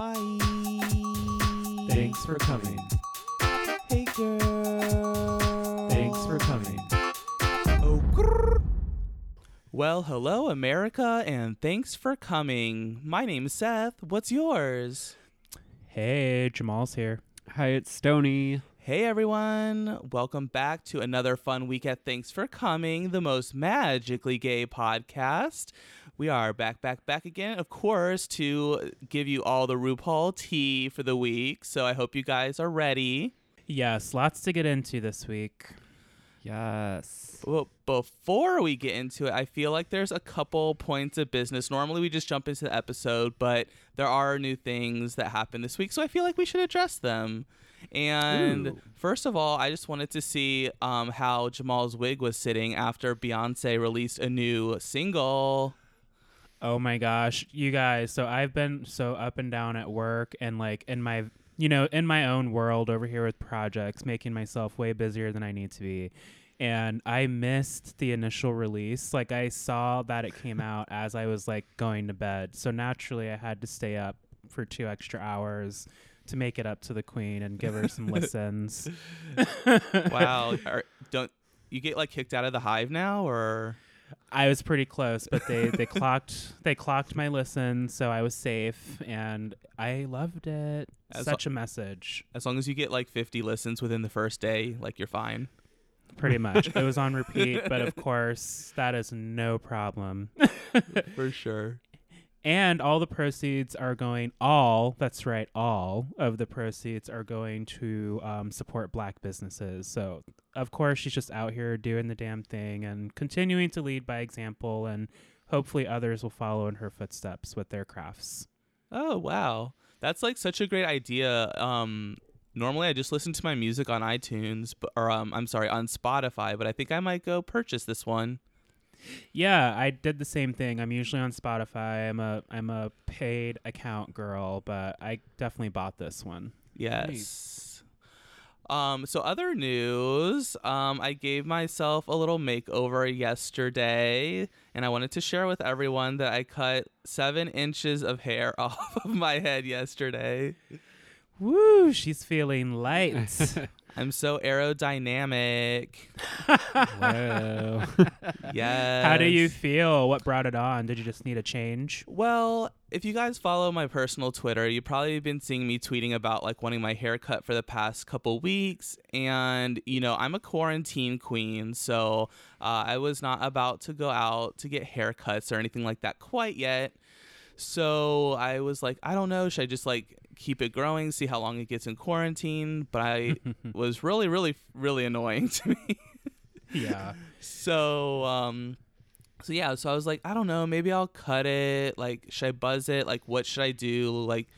Hi. Thanks for coming. Hey, girl. Thanks for coming. Oh, grrr. Well, hello, America, and thanks for coming. My name's Seth. What's yours? Hey, Jamal's here. Hi, it's Stony. Hey, everyone. Welcome back to another fun week at Thanks for Coming, the most magically gay podcast. We are back, back, back again, of course, to give you all the RuPaul tea for the week. So I hope you guys are ready. Yes, lots to get into this week. Yes. Well, before we get into it, I feel like there's a couple points of business. Normally, we just jump into the episode, but there are new things that happen this week, so I feel like we should address them. And Ooh. first of all, I just wanted to see um, how Jamal's wig was sitting after Beyonce released a new single. Oh my gosh, you guys. So I've been so up and down at work and like in my, you know, in my own world over here with projects, making myself way busier than I need to be. And I missed the initial release. Like I saw that it came out as I was like going to bed. So naturally I had to stay up for two extra hours to make it up to the queen and give her some listens. Wow, Are, don't you get like kicked out of the hive now, or I was pretty close, but they they clocked they clocked my listen, so I was safe, and I loved it. As Such a message, as long as you get like 50 listens within the first day, like you're fine? pretty much. it was on repeat, but of course that is no problem. For sure. And all the proceeds are going all that's right, all of the proceeds are going to um, support black businesses. So of course she's just out here doing the damn thing and continuing to lead by example, and hopefully others will follow in her footsteps with their crafts. Oh wow, that's like such a great idea. Um, normally I just listen to my music on iTunes, or um, I'm sorry, on Spotify. But I think I might go purchase this one. Yeah, I did the same thing. I'm usually on Spotify. I'm a I'm a paid account girl, but I definitely bought this one. Yes. Um, so other news, um, I gave myself a little makeover yesterday, and I wanted to share with everyone that I cut seven inches of hair off of my head yesterday. Woo, she's feeling light. I'm so aerodynamic. Whoa. Yes. How do you feel? What brought it on? Did you just need a change? Well, if you guys follow my personal Twitter, you've probably been seeing me tweeting about like wanting my haircut for the past couple weeks. And, you know, I'm a quarantine queen. So uh, I was not about to go out to get haircuts or anything like that quite yet. So I was like, I don't know. Should I just like keep it growing, see how long it gets in quarantine? But I was really, really, really annoying to me. Yeah. So um so yeah, so I was like, I don't know, maybe I'll cut it. Like, should I buzz it? Like, what should I do? Like,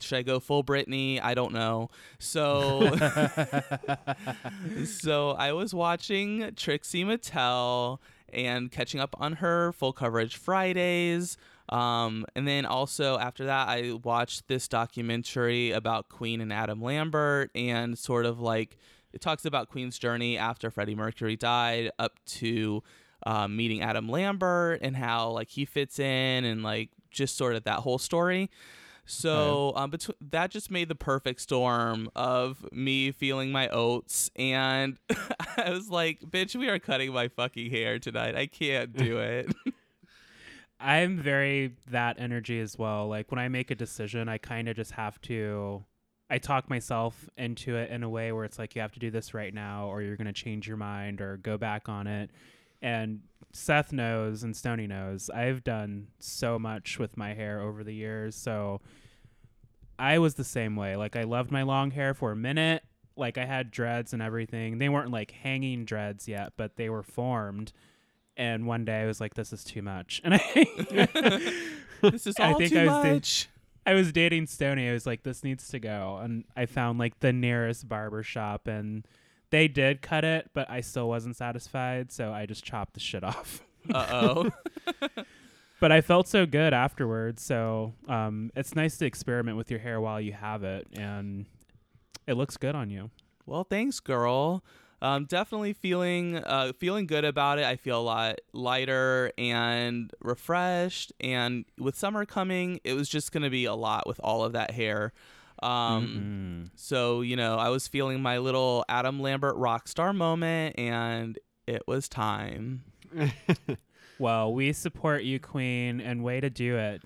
should I go full Britney? I don't know. So so I was watching Trixie Mattel and catching up on her full coverage Fridays. Um, and then also after that, I watched this documentary about Queen and Adam Lambert and sort of like it talks about Queen's journey after Freddie Mercury died up to um, meeting Adam Lambert and how like he fits in and like just sort of that whole story. So um, between that just made the perfect storm of me feeling my oats, and I was like, "Bitch, we are cutting my fucking hair tonight. I can't do it." I'm very that energy as well. Like when I make a decision, I kind of just have to I talk myself into it in a way where it's like you have to do this right now or you're going to change your mind or go back on it. And Seth knows and Stony knows. I've done so much with my hair over the years, so I was the same way. Like I loved my long hair for a minute. Like I had dreads and everything. They weren't like hanging dreads yet, but they were formed. And one day I was like, "This is too much," and I, this is I all think too I was da- much. I was dating Stony. I was like, "This needs to go," and I found like the nearest barber shop, and they did cut it, but I still wasn't satisfied, so I just chopped the shit off. Uh oh. but I felt so good afterwards. So um, it's nice to experiment with your hair while you have it, and it looks good on you. well, thanks, girl. Um, definitely feeling uh, feeling good about it. I feel a lot lighter and refreshed. And with summer coming, it was just going to be a lot with all of that hair. Um, Mhm. So you know, I was feeling my little Adam Lambert rock star moment, and it was time. Well, we support you, Queen, and way to do it.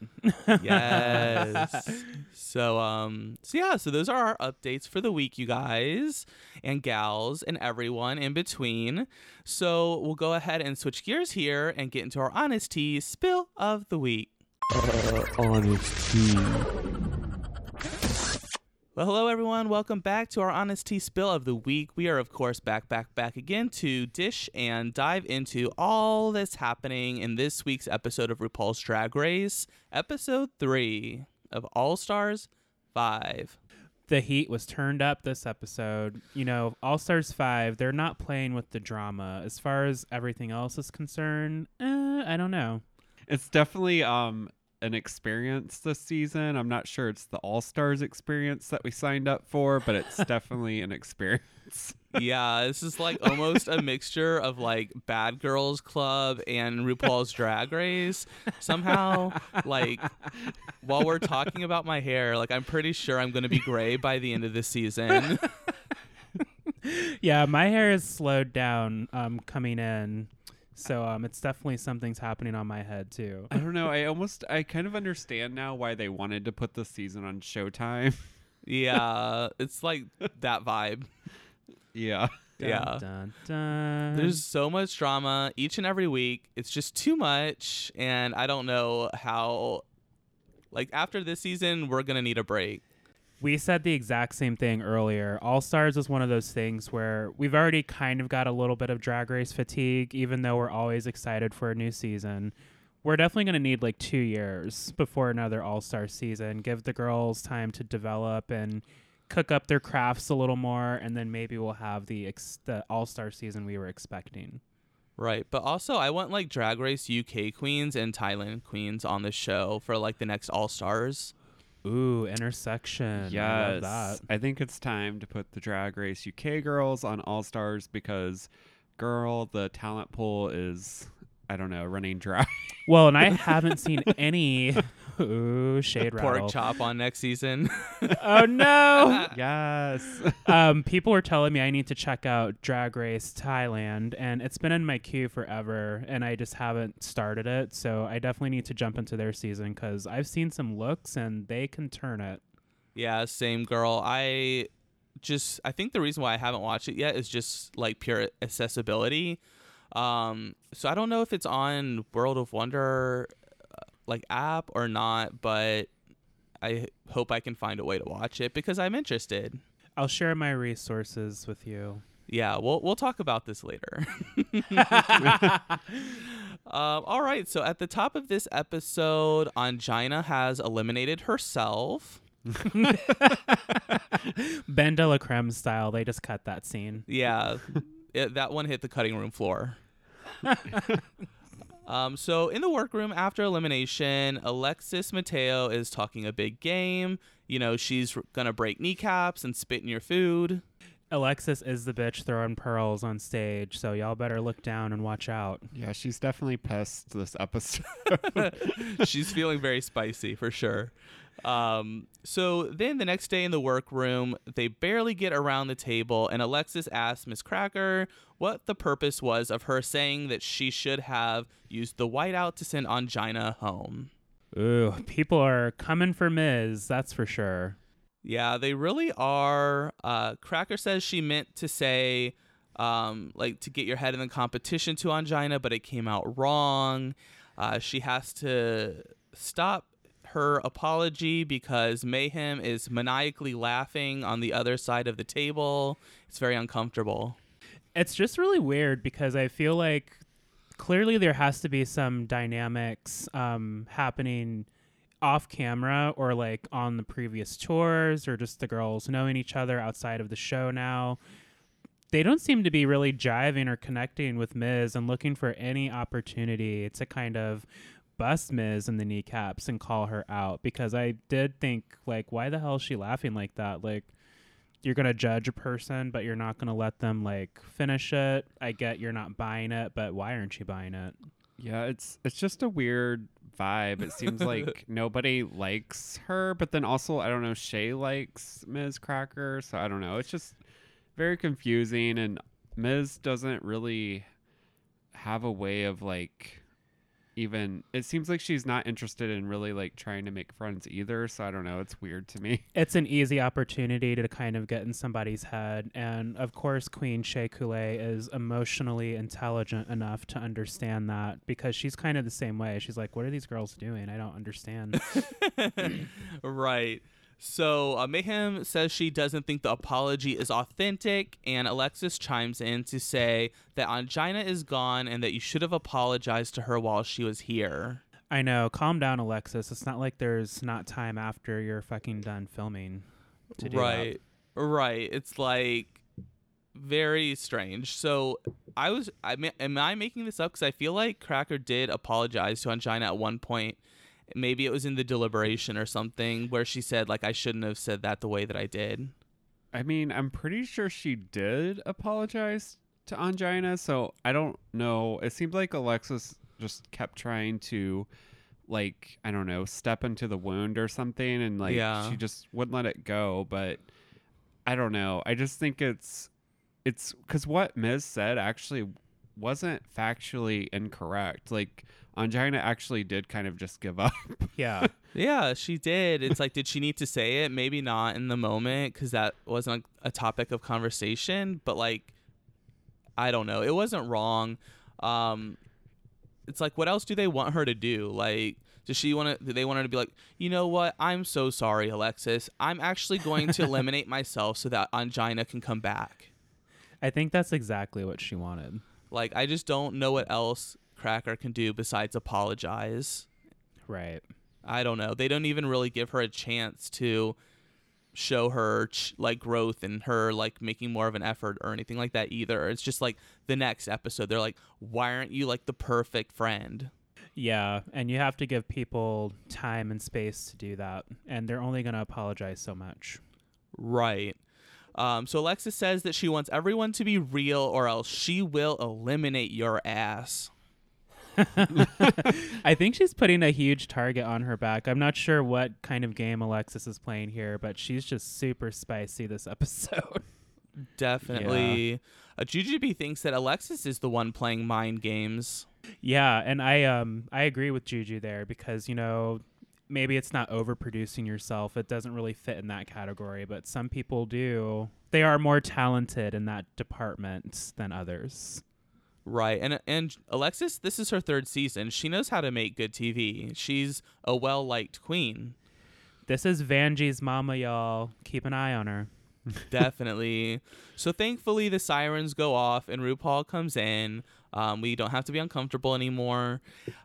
Yes. so um so yeah, so those are our updates for the week, you guys and gals and everyone in between. So we'll go ahead and switch gears here and get into our honesty spill of the week. Uh, honesty. Well, hello everyone. Welcome back to our honesty spill of the week. We are of course back back back again to dish and dive into all that's happening in this week's episode of RuPaul's Drag Race, episode 3 of All Stars 5. the heat was turned up this episode. You know, All Stars 5, they're not playing with the drama. As far as everything else is concerned, eh, I don't know. It's definitely um an experience this season. I'm not sure it's the All Stars experience that we signed up for, but it's definitely an experience. yeah, this is like almost a mixture of like Bad Girls Club and RuPaul's Drag Race. Somehow, like while we're talking about my hair, like I'm pretty sure I'm going to be gray by the end of this season. Yeah, my hair is slowed down um, coming in. So um, it's definitely something's happening on my head too. I don't know. I almost I kind of understand now why they wanted to put the season on Showtime. yeah, it's like that vibe. yeah. Yeah. Dun, dun. There's so much drama each and every week. It's just too much, and I don't know how. Like after this season, we're gonna need a break. We said the exact same thing earlier. All Stars is one of those things where we've already kind of got a little bit of drag race fatigue, even though we're always excited for a new season. We're definitely going to need like two years before another All Star season. Give the girls time to develop and cook up their crafts a little more, and then maybe we'll have the ex- the All Star season we were expecting. Right, but also I want like Drag Race UK queens and Thailand queens on the show for like the next All Stars. Ooh, intersection. I Yes. love that. I think it's time to put the Drag Race UK girls on All Stars because, girl, the talent pool is, I don't know, running dry. Well, and I haven't seen any. Ooh, shade Pork rattle. chop on next season. Oh no. yes. um, people were telling me I need to check out Drag Race Thailand, and it's been in my queue forever, and I just haven't started it. So I definitely need to jump into their season because I've seen some looks, and they can turn it. yeah, same girl. I just I think the reason why I haven't watched it yet is just like pure accessibility. Um, so I don't know if it's on World of Wonder like app or not, but I hope I can find a way to watch it because I'm interested. I'll share my resources with you. Yeah, we'll we'll talk about this later. um, all right, so at the top of this episode, Ongina has eliminated herself. BenDeLaCreme style. They just cut that scene. Yeah, it, that one hit the cutting room floor. um, so in the workroom after elimination, Alexis Mateo is talking a big game. You know, she's gonna break kneecaps and spit in your food. Alexis is the bitch throwing pearls on stage, so y'all better look down and watch out. yeah, she's definitely pissed this episode. she's feeling very spicy for sure. Um, so then the next day in the workroom, they barely get around the table, and Alexis asks Miz Cracker what the purpose was of her saying that she should have used the whiteout to send Ongina home. Ooh, people are coming for Miz, that's for sure. Yeah, they really are. Uh, Cracker says she meant to say, um, like, to get your head in the competition to Ongina, but it came out wrong. Uh, she has to stop her apology because Mayhem is maniacally laughing on the other side of the table. It's very uncomfortable. It's just really weird because I feel like clearly there has to be some dynamics um, happening off camera or like on the previous tours or just the girls knowing each other outside of the show now. They don't seem to be really jiving or connecting with Miz and looking for any opportunity to kind of bust Miz in the kneecaps and call her out because I did think like why the hell is she laughing like that? Like you're gonna judge a person, but you're not gonna let them like finish it. I get you're not buying it, but why aren't you buying it? Yeah, it's it's just a weird vibe. It seems like nobody likes her, but then also I don't know, Shea likes Miz Cracker, so I don't know. It's just very confusing and Ms. doesn't really have a way of like even it seems like she's not interested in really like trying to make friends either, so I don't know, it's weird to me. It's an easy opportunity to kind of get in somebody's head, and of course, Queen Shea Coulee is emotionally intelligent enough to understand that because she's kind of the same way. She's like, "What are these girls doing? I don't understand." right. So uh, Mayhem says she doesn't think the apology is authentic, and Alexis chimes in to say that Ongina is gone and that you should have apologized to her while she was here. I know. Calm down, Alexis. It's not like there's not time after you're fucking done filming to do right. Right. It's like very strange. So I was, I ma- am I making this up? Because I feel like Cracker did apologize to Ongina at one point maybe it was in the deliberation or something where she said like I shouldn't have said that the way that I did. I mean, I'm pretty sure she did apologize to Ongina, so I don't know. It seemed like Alexis just kept trying to like, I don't know, step into the wound or something and like Yeah. she just wouldn't let it go, but I don't know. I just think it's it's cuz what Miz said actually wasn't factually incorrect. Like Ongina actually did kind of just give up. Yeah. Yeah, she did. It's like, did she need to say it? Maybe not in the moment because that wasn't a topic of conversation. But like, I don't know. It wasn't wrong. Um, it's like, what else do they want her to do? Like, does she want to? Do they want her to be like, you know what? I'm so sorry, Alexis. I'm actually going to eliminate myself so that Ongina can come back. I think that's exactly what she wanted. Like, I just don't know what else Cracker can do besides apologize. Right. I don't know. They don't even really give her a chance to show her ch- like growth and her like making more of an effort or anything like that either. It's just like the next episode they're like, "Why aren't you like the perfect friend?" Yeah, and you have to give people time and space to do that, and they're only going to apologize so much. Right. Um, so Alexis says that she wants everyone to be real or else she will eliminate your ass. I think she's putting a huge target on her back. I'm not sure what kind of game Alexis is playing here, but she's just super spicy this episode. Definitely. Uh, Jujubee thinks that Alexis is the one playing mind games. yeah, and I um I agree with Juju there because you know maybe it's not overproducing yourself. It doesn't really fit in that category, but some people do. They are more talented in that department than others. Right. And and Alexis, this is her third season. She knows how to make good TV. She's a well-liked queen. This is Vanjie's mama, y'all. Keep an eye on her. Definitely. so thankfully the sirens go off and RuPaul comes in. Um, we don't have to be uncomfortable anymore.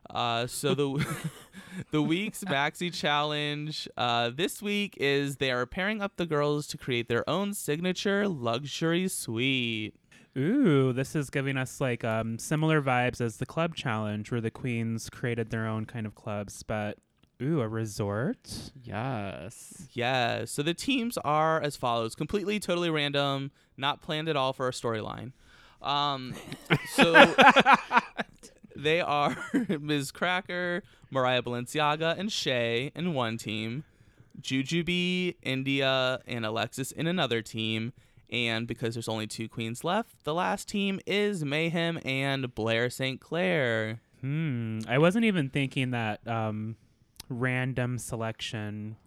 Uh, so the the week's maxi challenge uh, this week is they are pairing up the girls to create their own signature luxury suite. Ooh, this is giving us like um, similar vibes as the club challenge, where the queens created their own kind of clubs. But ooh, a resort. Yes. Yes. So the teams are as follows: completely, totally random, not planned at all for a storyline. Um, so they are Miz Cracker, Mariah Balenciaga, and Shea in one team, Jujubee, India, and Alexis in another team. And because there's only two queens left, the last team is Mayhem and Blair St. Clair. Hmm. I wasn't even thinking that um, random selection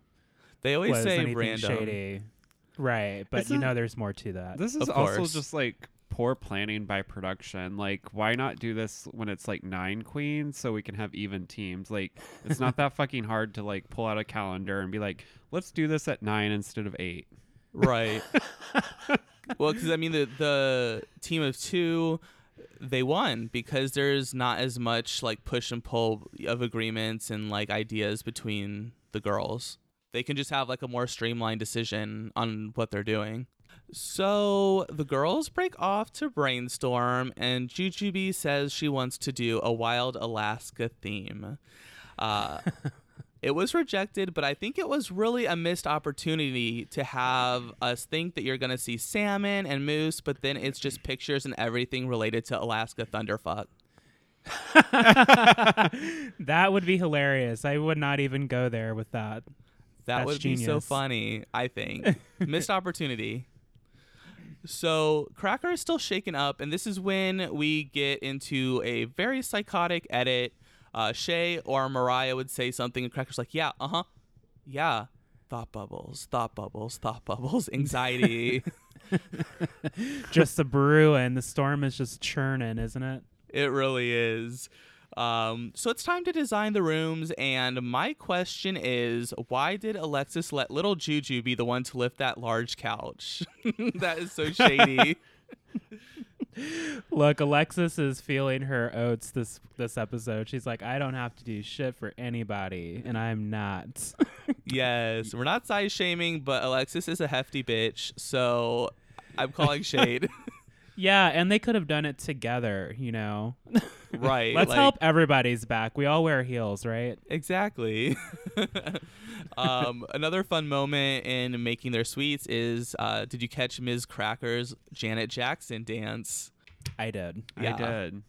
They always was say anything random. shady. Right, but you Isn't- know, there's more to that. This is also just like poor planning by production. Like, why not do this when it's like nine queens so we can have even teams? Like, it's not that fucking hard to like pull out a calendar and be like, let's do this at nine instead of eight. Right. well, because I mean, the the team of two, they won because there's not as much like push and pull of agreements and like ideas between the girls. They can just have like a more streamlined decision on what they're doing. So the girls break off to brainstorm, and Jujubee says she wants to do a wild Alaska theme. Uh, it was rejected, but I think it was really a missed opportunity to have us think that you're going to see salmon and moose, but then it's just pictures and everything related to Alaska Thunderfuck. that would be hilarious. I would not even go there with that. That That's would be so funny, I think. Missed opportunity. So Cracker is still shaken up, and this is when we get into a very psychotic edit. Uh, Shea or Mariah would say something, and Cracker's like, "Yeah, uh huh, yeah." Thought bubbles, thought bubbles, thought bubbles, anxiety. Just the brewing. The storm is just churning, isn't it? It really is. Um, so it's time to design the rooms, and my question is, why did Alexis let little Juju be the one to lift that large couch? that is so shady. Look, Alexis is feeling her oats this this episode. She's like, I don't have to do shit for anybody, and I'm not. yes, we're not size shaming, but Alexis is a hefty bitch, so I'm calling shade. yeah, and they could have done it together, you know. right. Let's like- help everybody's back. We all wear heels, right? Exactly. um, another fun moment in making their suites is uh, did you catch Miz Cracker's Janet Jackson dance? I did. Yeah. I did.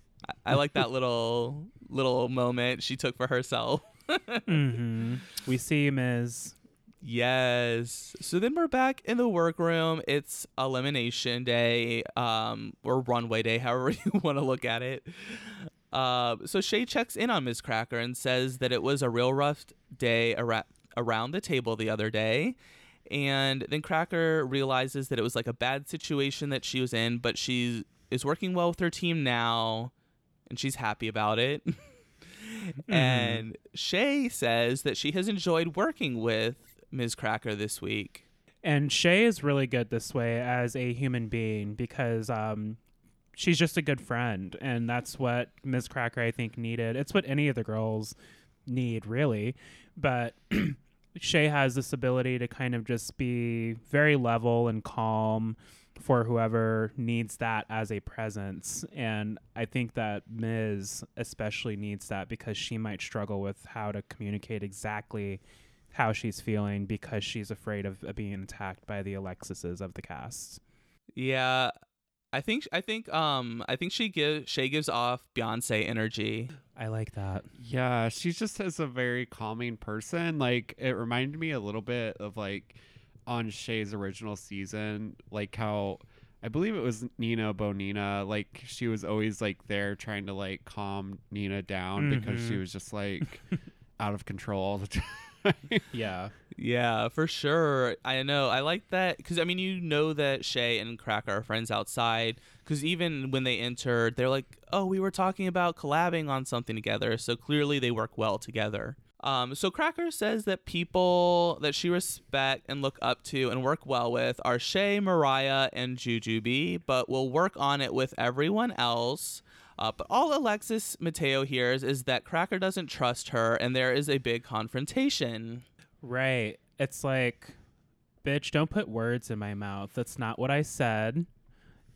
I, I like that little little moment she took for herself. hmm We see Ms. Yes. So then we're back in the workroom. It's elimination day, um, or runway day, however you want to look at it. Uh, so Shea checks in on Miz Cracker and says that it was a real rough day around the table the other day. And then Cracker realizes that it was like a bad situation that she was in, but she is working well with her team now, and she's happy about it. And Shea says that she has enjoyed working with Miz Cracker this week. And Shea is really good this way as a human being because um, she's just a good friend, and that's what Miz Cracker I think needed. It's what any of the girls need, really. But Shea has this ability to kind of just be very level and calm for whoever needs that as a presence. And I think that Ms. especially needs that because she might struggle with how to communicate exactly how she's feeling because she's afraid of, being attacked by the Alexises of the cast. Yeah, I think I think um I think she gives Shea gives off Beyonce energy. I like that. Yeah, she just is a very calming person. Like it reminded me a little bit of like on Shea's original season, like how I believe it was Nina Bo'nina. Like she was always like there trying to like calm Nina down because she Mhm. was just like out of control all the time. Yeah. Yeah, for sure. I know. I like that because I mean, you know that Shea and Cracker are friends outside. Because even when they entered, they're like, "Oh, we were talking about collabing on something together." So clearly, they work well together. Um, so Cracker says that people that she respect and look up to and work well with are Shea, Mariah, and Jujubee, but will work on it with everyone else. Uh, but all Alexis Mateo hears is that Cracker doesn't trust her, and there is a big confrontation. Right. It's like, bitch, don't put words in my mouth. That's not what I said.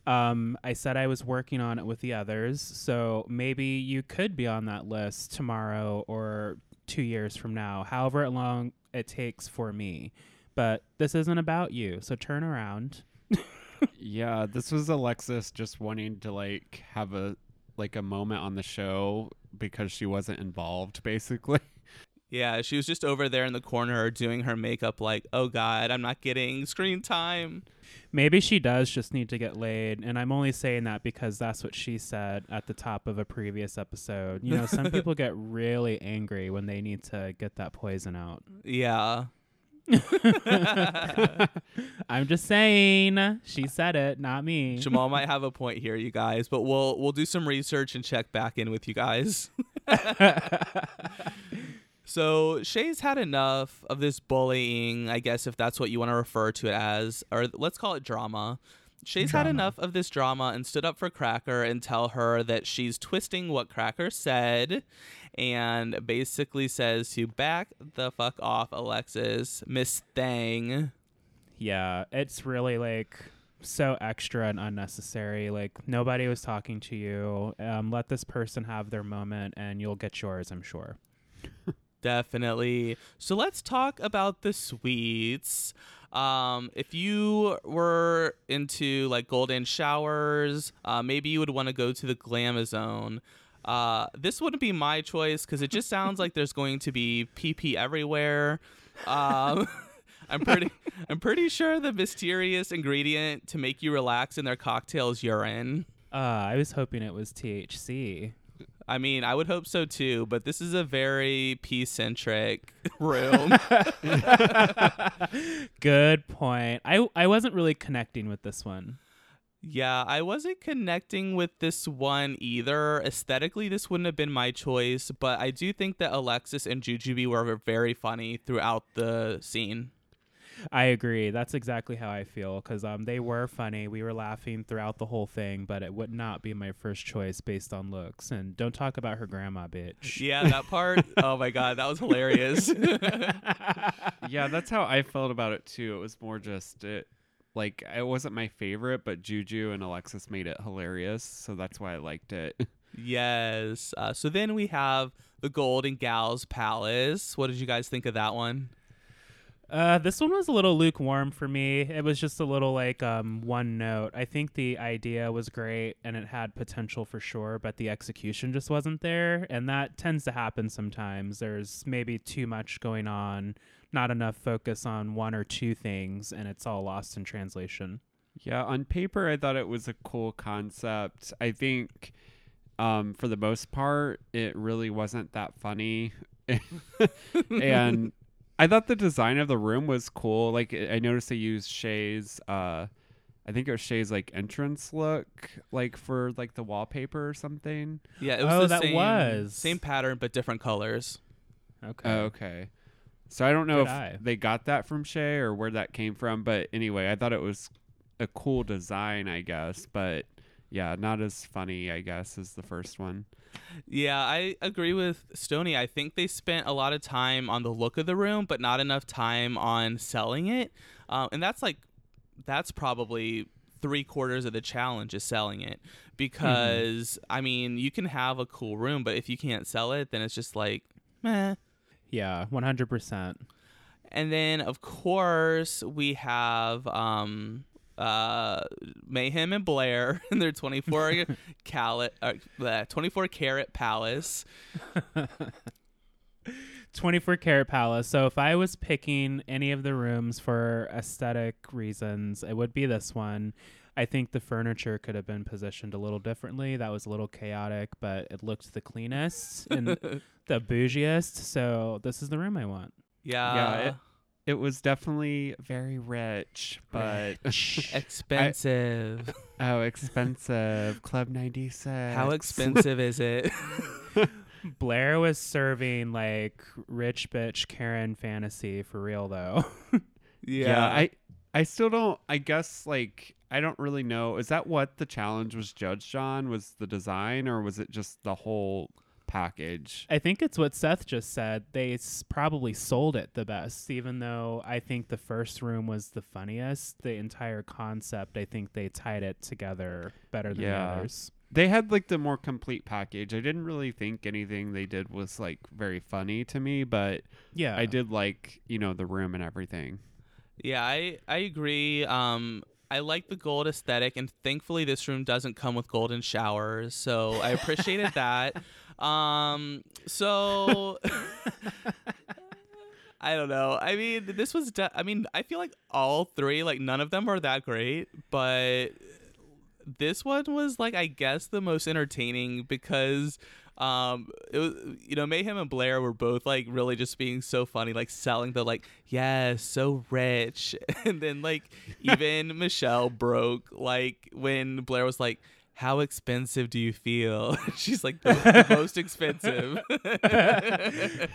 Um, I said I was working on it with the others, so maybe you could be on that list tomorrow or two years from now, however long it takes for me. But this isn't about you, so turn around. yeah, this was Alexis just wanting to like have a like a moment on the show because she wasn't involved basically. Yeah, she was just over there in the corner doing her makeup, like, oh God, I'm not getting screen time. Maybe she does just need to get laid, and I'm only saying that because that's what she said at the top of a previous episode. You know, some people get really angry when they need to get that poison out. Yeah. I'm just saying, she said it, not me. Jamal might have a point here, you guys, but we'll we'll do some research and check back in with you guys. so Shea's had enough of this bullying, I guess if that's what you want to refer to it as, or let's call it drama. Shea's had enough of this drama and stood up for Cracker and tell her that she's twisting what Cracker said and basically says to back the fuck off, Alexis, Miss Thang. yeah, it's really like so extra and unnecessary. Like nobody was talking to you. Um, let this person have their moment, and you'll get yours. I'm sure. Definitely. So let's talk about the suites. Um, if you were into like golden showers, uh, maybe you would want to go to the Glamazone. Uh, this wouldn't be my choice because it just sounds like there's going to be PP everywhere. Um, I'm pretty, I'm pretty sure the mysterious ingredient to make you relax in their cocktail is urine. Uh, I was hoping it was THC. I mean, I would hope so too, but this is a very pee centric room. Good point. I I wasn't really connecting with this one. yeah, I wasn't connecting with this one either. Aesthetically, this wouldn't have been my choice, but I do think that Alexis and Jujubee were very funny throughout the scene. I agree. That's exactly how I feel because um they were funny. We were laughing throughout the whole thing, but it would not be my first choice based on looks. And don't talk about her grandma, bitch. Yeah, that part. oh my god, that was hilarious. yeah, that's how I felt about it too. It was more just it like it wasn't my favorite, but Juju and Alexis made it hilarious, so that's why I liked it. yes. Uh, so then we have the Golden Gals Palace. What did you guys think of that one? Uh, this one was a little lukewarm for me. It was just a little like um one note. I think the idea was great and it had potential for sure, but the execution just wasn't there, and that tends to happen sometimes. There's maybe too much going on, not enough focus on one or two things, and it's all lost in translation. Yeah, on paper, I thought it was a cool concept. I think, um, for the most part, it really wasn't that funny, and I thought the design of the room was cool. Like I noticed they used Shea's, uh, I think it was Shea's like entrance look, like for like the wallpaper or something. Yeah, it was Oh, the that same, was. same pattern but different colors. Okay. Oh, okay. So I don't know Good if eye. they got that from Shay or where that came from, but anyway, I thought it was a cool design, I guess. But yeah, not as funny, I guess, as the first one. Yeah, I agree with Stony. I think they spent a lot of time on the look of the room, but not enough time on selling it. Um, and that's like, that's probably three quarters of the challenge is selling it. Because, I mean, you can have a cool room, but if you can't sell it, then it's just like, meh. Yeah, one hundred percent. And then, of course, we have um, uh, Mayhem and Blair in their 24 carat, uh, 24 carat palace. 24 karat palace. So if I was picking any of the rooms for aesthetic reasons, it would be this one. I think the furniture could have been positioned a little differently. That was a little chaotic, but it looked the cleanest and the bougiest. So this is the room I want. Yeah. Yeah, it- It was definitely very rich, but expensive. oh, expensive. Club 96. How expensive is it? Blair was serving like rich bitch Karen fantasy for real though. Yeah. I I still don't I guess like I don't really know. Is that what the challenge was judged on? Was the design or was it just the whole package? I think it's what Seth just said. They s- probably sold it the best, even though I think the first room was the funniest. The entire concept, I think they tied it together better than Yeah. the others. They had like the more complete package. I didn't really think anything they did was like very funny to me, but Yeah, I did like, you know, the room and everything. yeah, I I agree. Um, I like the gold aesthetic, and thankfully this room doesn't come with golden showers, so I appreciated that. Um, so. I don't know. I mean, this was. De- I mean, I feel like all three, like none of them are that great, but this one was like, I guess, the most entertaining because, um, it was you know, Mayhem and Blair were both like really just being so funny, like selling the like, yes, so rich, and then like even Michelle broke like when Blair was like. How expensive do you feel? She's like the, the most expensive.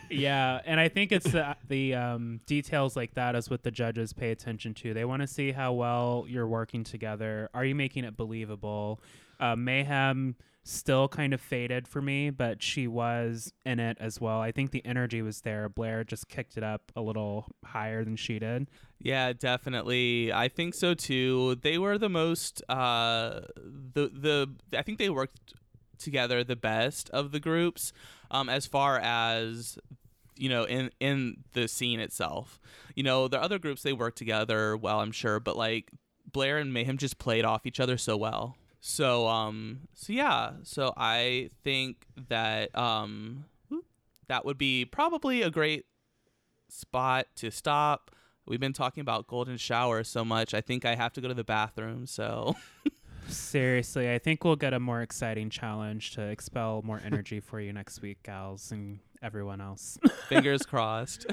yeah, and I think it's the, the um, details like that is what the judges pay attention to. They want to see how well you're working together. Are you making it believable? Uh, Mayhem still kind of faded for me, but she was in it as well. I think the energy was there. Blair just kicked it up a little higher than she did. Yeah, definitely. I think so too. They were the most uh the the I think they worked together the best of the groups um as far as you know, in in the scene itself. You know, the other groups they worked together well, I'm sure, but like Blair and Mayhem just played off each other so well. So um so yeah, so I think that um that would be probably a great spot to stop. We've been talking about golden shower so much. I think I have to go to the bathroom, so Seriously, I think we'll get a more exciting challenge to expel more energy for you next week, gals and everyone else. fingers crossed.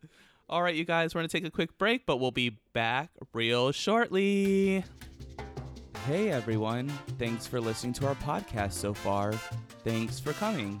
All right, you guys, we're going to take a quick break, but we'll be back real shortly. Hey, everyone. Thanks for listening to our podcast so far. Thanks for coming.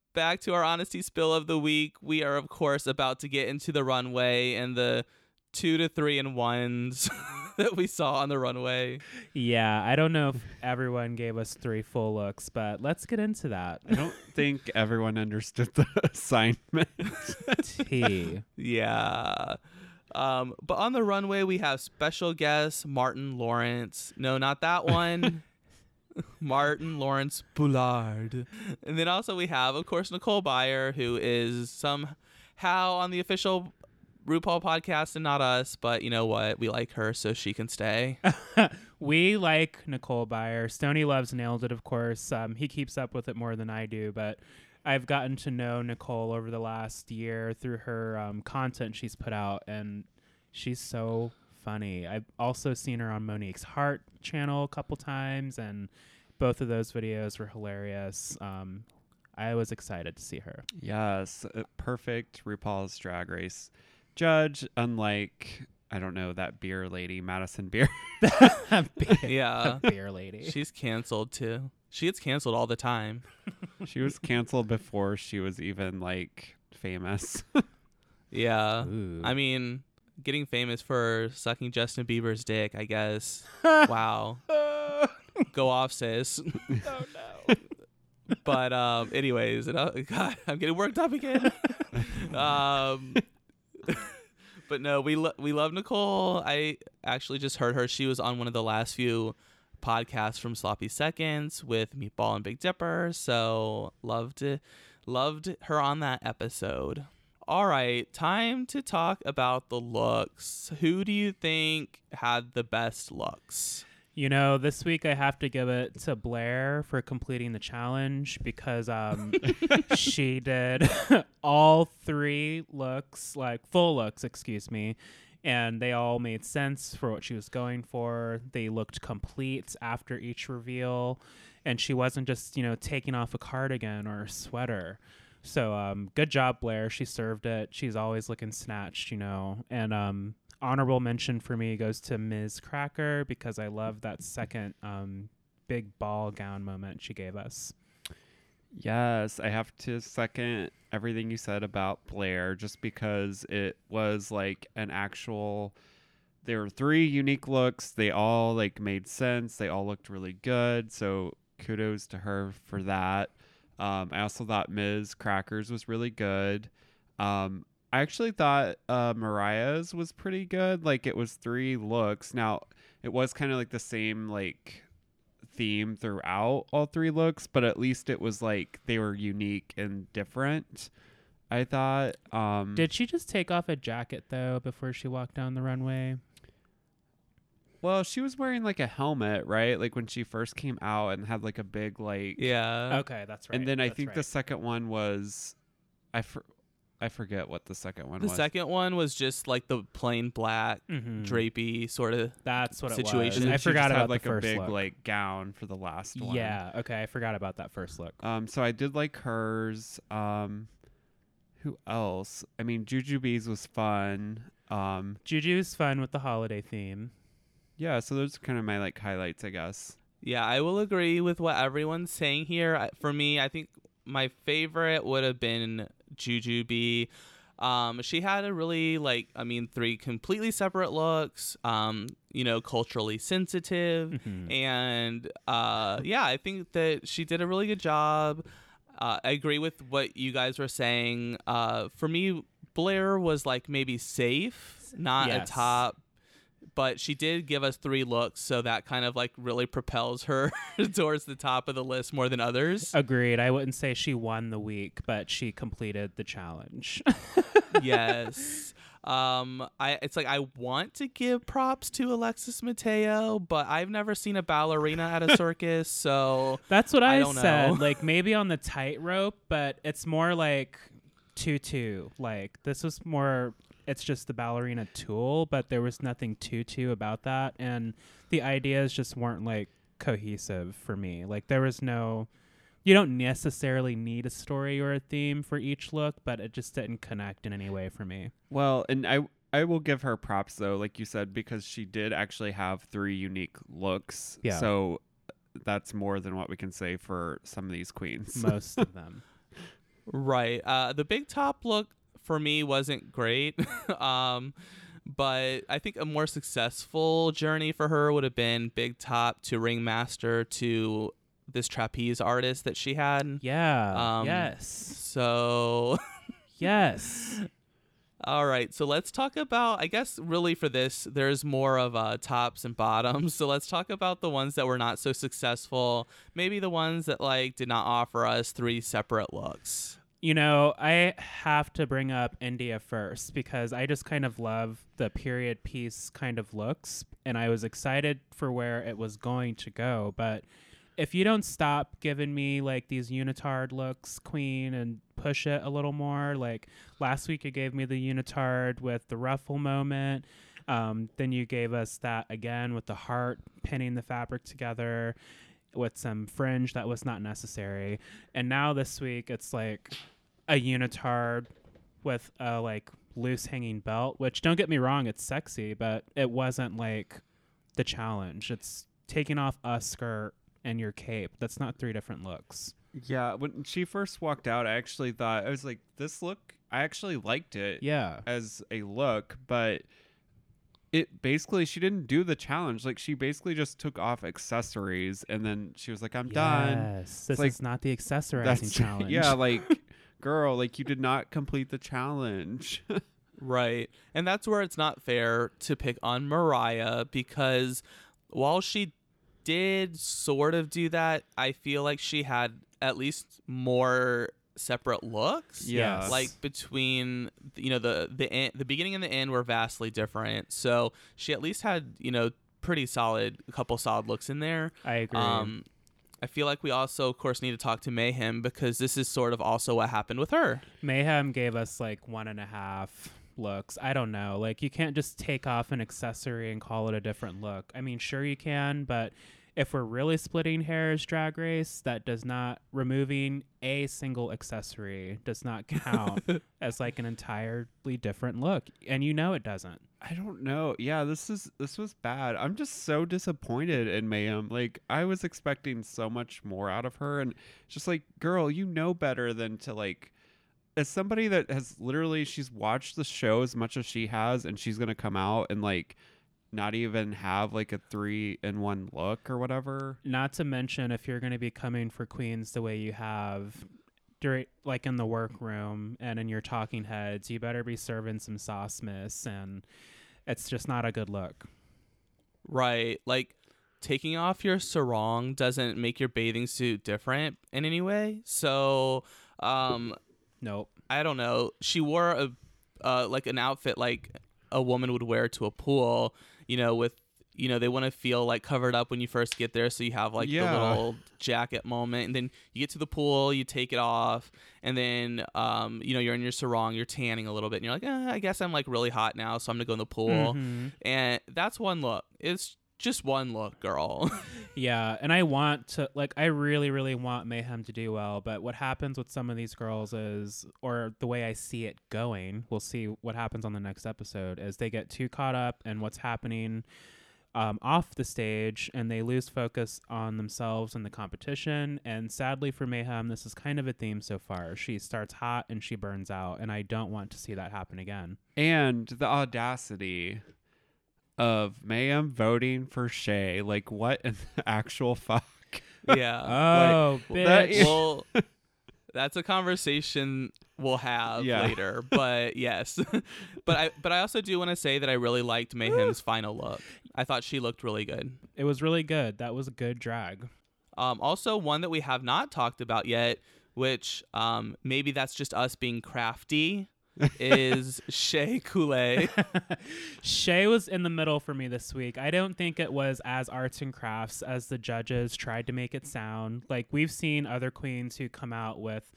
back to our honesty spill of the week. We are, of course, about to get into the runway and the two to three and ones that we saw on the runway. yeah, I don't know if everyone gave us three full looks, but let's get into that. I don't think everyone understood the assignment. T. Yeah. Um, but on the runway, we have special guest Martin Lawrence. No, not that one. Martin Lawrence Bullard. And then also we have, of course, Nicole Byer, who is somehow on the official RuPaul podcast and not us, but you know what? We like her, so she can stay. we like Nicole Byer. Stony loves nailed it, of course. Um, he keeps up with it more than I do, but I've gotten to know Nicole over the last year through her um, content she's put out, and she's so funny. I've also seen her on Monique's Heart channel a couple times, and both of those videos were hilarious. Um, I was excited to see her. yes, uh, perfect RuPaul's Drag Race judge. Unlike I don't know that beer lady, Madison Beer. beer, Yeah. beer lady. She's canceled too. She gets canceled all the time. she was canceled before she was even like famous. Yeah. Ooh. I mean, getting famous for sucking Justin Bieber's dick, I guess. wow. Go off, sis. oh no. but um anyways and, uh, god i'm getting worked up again um but no we lo- we love nicole i actually just heard her she was on one of the last few podcasts from sloppy seconds with meatball and big dipper so loved loved her on that episode all right time to talk about the looks who do you think had the best looks You know, this week I have to give it to Blair for completing the challenge because um, she did all three looks, like full looks, excuse me, and they all made sense for what she was going for. They looked complete after each reveal, and she wasn't just, you know, taking off a cardigan or a sweater. So, um, good job, Blair. She served it. She's always looking snatched, you know, and um, honorable mention for me goes to Miz Cracker because I love that second um, big ball gown moment she gave us. Yes, I have to second everything you said about Blair just because it was like an actual there were three unique looks. They all like made sense. They all looked really good. So kudos to her for that. Um, I also thought Miz Crackers was really good. Um, I actually thought uh, Mariah's was pretty good. Like it was three looks. Now it was kind of like the same like theme throughout all three looks, but at least it was like they were unique and different. I thought. Um, Did she just take off a jacket though before she walked down the runway? Well, she was wearing like a helmet, right? Like when she first came out and had like a big like. yeah Okay, that's right. And then I That's think right. the second one was, I for, I forget what the second one was. The was. second one was just like the plain black Mhm. drapey sort of. That's what situation. it was. And I she forgot just about had like the a big look. like gown for the last one. Yeah. Okay, I forgot about that first look. Um. So I did like hers. Um. Who else? I mean, Juju Bees was fun. Um. Juju's fun with the holiday theme. Yeah. So those are kind of my like highlights, I guess. Yeah, I will agree with what everyone's saying here. For me, I think my favorite would have been Jujubee. Um, she had a really like I mean three completely separate looks. Um, you know, culturally sensitive, Mhm. and uh, yeah, I think that she did a really good job. Uh, I agree with what you guys were saying. Uh, for me, Blair was like maybe safe, not Yes. a top, but she did give us three looks, so that kind of like really propels her towards the top of the list more than others. Agreed. I wouldn't say she won the week, but she completed the challenge. yes. Um, I it's like I want to give props to Alexis Mateo, but I've never seen a ballerina at a circus, so That's what I I, said. Like maybe on the tightrope, but it's more like tutu. Like this was more. It's just the ballerina tool, but there was nothing tutu about that, and the ideas just weren't like cohesive for me. Like there was no. You don't necessarily need a story or a theme for each look, but it just didn't connect in any way for me. Well, and I I will give her props though, like you said, because she did actually have three unique looks. Yeah. So that's more than what we can say for some of these queens. Most of them. Right. Uh, the big top look for me wasn't great. um, but I think a more successful journey for her would have been big top to ringmaster to this trapeze artist that she had. Yeah. Um, yes. So, Yes. all right. So let's talk about, I guess, really for this, there's more of uh, tops and bottoms. So let's talk about the ones that were not so successful. Maybe the ones that like did not offer us three separate looks. You know, I have to bring up India first because I just kind of love the period piece kind of looks, and I was excited for where it was going to go. But if you don't stop giving me like these unitard looks, Queen, and push it a little more, like last week you gave me the unitard with the ruffle moment. Um, then you gave us that again with the heart pinning the fabric together with some fringe that was not necessary. And now this week it's like a unitard with a like loose hanging belt, which don't get me wrong, it's sexy, but it wasn't like the challenge. It's taking off a skirt and your cape. That's not three different looks. Yeah, when she first walked out, I actually thought I was like, this look. I actually liked it Yeah. as a look, but it basically she didn't do the challenge. Like she basically just took off accessories and then she was like, I'm done. Yes. This like- is not the accessorizing That's challenge. yeah, like girl, like you did not complete the challenge. Right. And that's where it's not fair to pick on Mariah because while she did sort of do that, I feel like she had at least more separate looks. Yeah. Like between you know the the en- the beginning and the end were vastly different. So she at least had, you know, pretty solid a couple solid looks in there. I agree. Um I feel like we also of course need to talk to Mayhem because this is sort of also what happened with her. Mayhem gave us like one and a half looks. I don't know. Like you can't just take off an accessory and call it a different look. I mean, sure you can, but if we're really splitting hairs drag race, that does not removing a single accessory does not count as like an entirely different look. And you know it doesn't. I don't know. Yeah, this is this was bad. I'm just so disappointed in Mayhem. Like I was expecting so much more out of her and just like, girl, you know better than to like as somebody that has literally she's watched the show as much as she has and she's going to come out and like not even have like a 3 in 1 look or whatever. Not to mention if you're going to be coming for queens the way you have during like in the workroom and in your talking heads, you better be serving some sauce miss and it's just not a good look. Right. Like taking off your sarong doesn't make your bathing suit different in any way. So, um Nope. I don't know. She wore a uh like an outfit like a woman would wear to a pool, you know, with you know, they want to feel like covered up when you first get there so you have like Yeah. the little jacket moment and then you get to the pool, you take it off and then um you know, you're in your sarong, you're tanning a little bit and you're like, eh, I guess I'm like really hot now, so I'm going to go in the pool. Mhm. And that's one look. It's just one look, girl. Yeah, and I want to like I really really want Mayhem to do well, but what happens with some of these girls is or the way I see it going, we'll see what happens on the next episode is they get too caught up in what's happening um, off the stage and they lose focus on themselves and the competition. And sadly for Mayhem, this is kind of a theme so far. She starts hot and she burns out, and I don't want to see that happen again. And the audacity of Mayhem voting for Shea. Like, what in the actual fuck? Yeah. Oh, that bitch. is- well, that's a conversation we'll have Yeah. later. But yes, but I but I also do want to say that I really liked Mayhem's final look. I thought she looked really good. it was really good. That was a good drag. Um, also, one that we have not talked about yet, which um, maybe that's just us being crafty, is Shea Coulee. Shea was in the middle for me this week. I don't think it was as arts and crafts as the judges tried to make it sound. Like we've seen other queens who come out with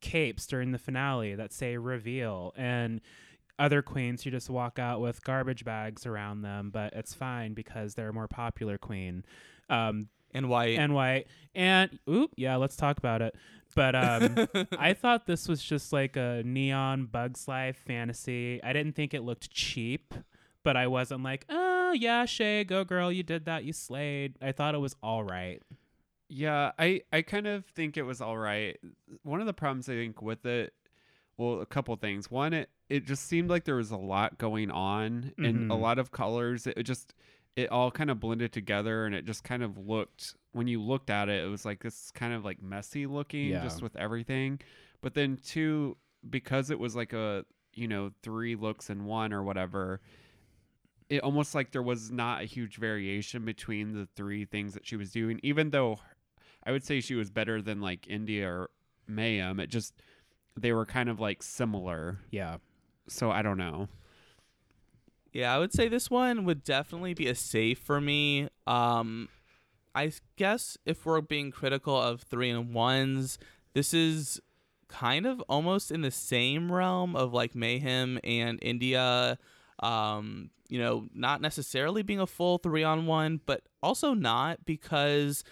capes during the finale that say reveal and other queens who just walk out with garbage bags around them, but it's fine because they're a more popular queen. Um, and white. and white. And oop, yeah, let's talk about it. But um, I thought this was just like a neon Bugs Life fantasy. I didn't think it looked cheap, but I wasn't like, oh yeah, Shea, go girl, you did that, you slayed. I thought it was all right. Yeah, I I kind of think it was all right. One of the problems I think with it, well, a couple things. One, it it just seemed like there was a lot going on and a Mhm. lot of colors. It just it all kind of blended together and it just kind of looked when you looked at it, it was like this kind of like messy looking Yeah. just with everything. But then two, because it was like a you know three looks in one or whatever, it almost like there was not a huge variation between the three things that she was doing, even though I would say she was better than like India or Mayhem. It just they were kind of like similar. Yeah. So I don't know. Yeah, I would say this one would definitely be a safe for me. Um, I guess if we're being critical of three and ones, this is kind of almost in the same realm of like Mayhem and India. Um, you know, not necessarily being a full three on one, but also not because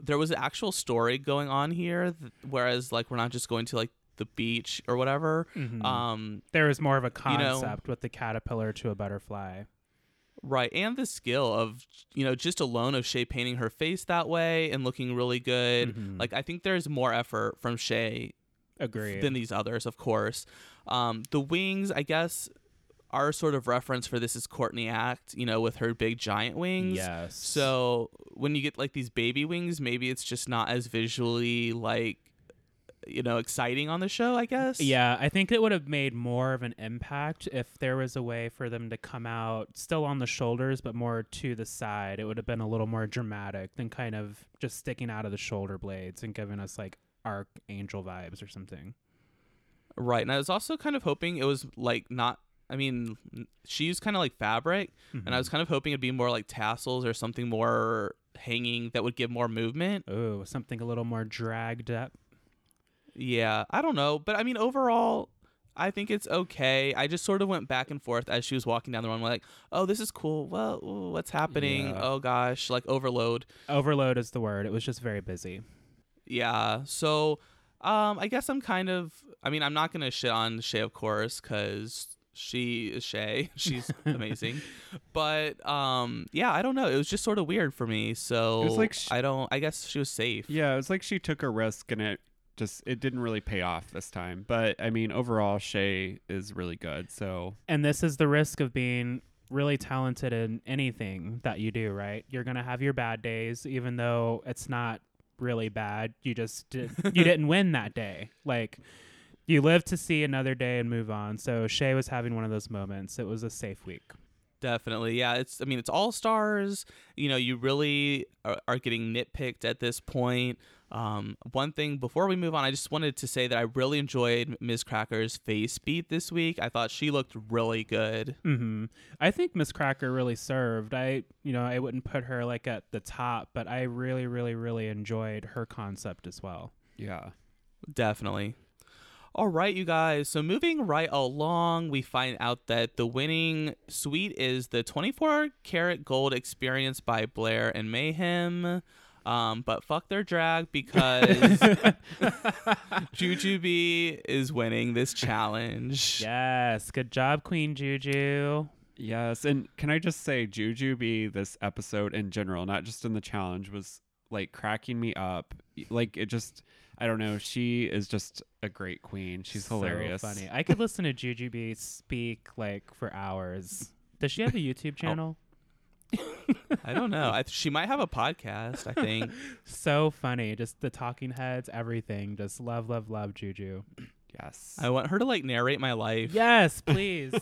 there was an actual story going on here. Whereas, like, we're not just going to like the beach or whatever. Mhm. Um, there was more of a you know- concept with the caterpillar to a butterfly. Right, and the skill of you know just alone of Shea painting her face that way and looking really good. Mhm. Like I think there's more effort from Shea Agreed. than these others, of course. Um, the wings, I guess, our sort of reference for this is Courtney Act, you know, with her big giant wings. yes. So when you get like these baby wings, maybe it's just not as visually like you know exciting on the show. I guess. Yeah, I think it would have made more of an impact if there was a way for them to come out still on the shoulders, but more to the side. It would have been a little more dramatic than kind of just sticking out of the shoulder blades and giving us like archangel vibes or something. Right, and I was also kind of hoping it was like not. I mean, she used kind of like fabric, and I was mm-hmm. kind of hoping it'd be more like tassels or something more hanging that would give more movement. oh something a little more dragged up. Yeah, I don't know, but I mean, overall, I think it's okay. I just sort of went back and forth as she was walking down the runway, like, "Oh, this is cool. Well, ooh, what's happening? Yeah. Oh gosh, like overload." Overload is the word. It was just very busy. Yeah, so um, I guess I'm kind of. I mean, I'm not gonna shit on Shea, of course, because she is Shea. She's amazing, but um, yeah, I don't know. It was just sort of weird for me. So It was like sh- I don't. I guess she was safe. Yeah, it was like she took a risk and it just it didn't really pay off this time. But I mean, overall, Shea is really good. So And this is the risk of being really talented in anything that you do, right? You're going to have your bad days even though it's not really bad. You just did, you didn't win that day. Like you live to see another day and move on. So Shea was having one of those moments. It was a safe week. Definitely. Yeah, it's I mean it's all stars. You know, you really are, are getting nitpicked at this point. Um, one thing before we move on, I just wanted to say that I really enjoyed Miz Cracker's face beat this week. I thought she looked really good. hmm I think Miz Cracker really served. I, you know, I wouldn't put her like at the top, but I really, really, really enjoyed her concept as well. yeah, Definitely. All right, you guys. So moving right along, we find out that the winning suite is the 24 karat gold experience by Blair and Mayhem. Um, but fuck their drag because Jujubee is winning this challenge. Yes, good job, Queen Juju. Yes, and can I just say, Jujubee this episode in general, not just in the challenge, was like cracking me up. Like it just, I don't know. She is just a great queen. She's So hilarious. funny. I could listen to Jujubee speak like for hours. Does she have a YouTube channel? I don't know. I, she might have a podcast. I think. So funny. Just the talking heads, everything. Just love, love, love Juju. Yes. I want her to like narrate my life. Yes, please.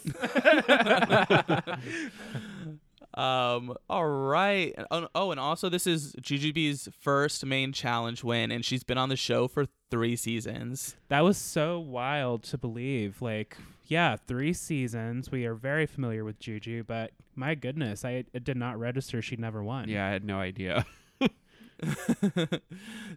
Um. All right. Oh, oh, and also this is Jujubee's first main challenge win, and she's been on the show for three seasons. that was so wild to believe. Like, yeah, three seasons. We are very familiar with Juju, but my goodness, I it did not register she never won. yeah, I had no idea.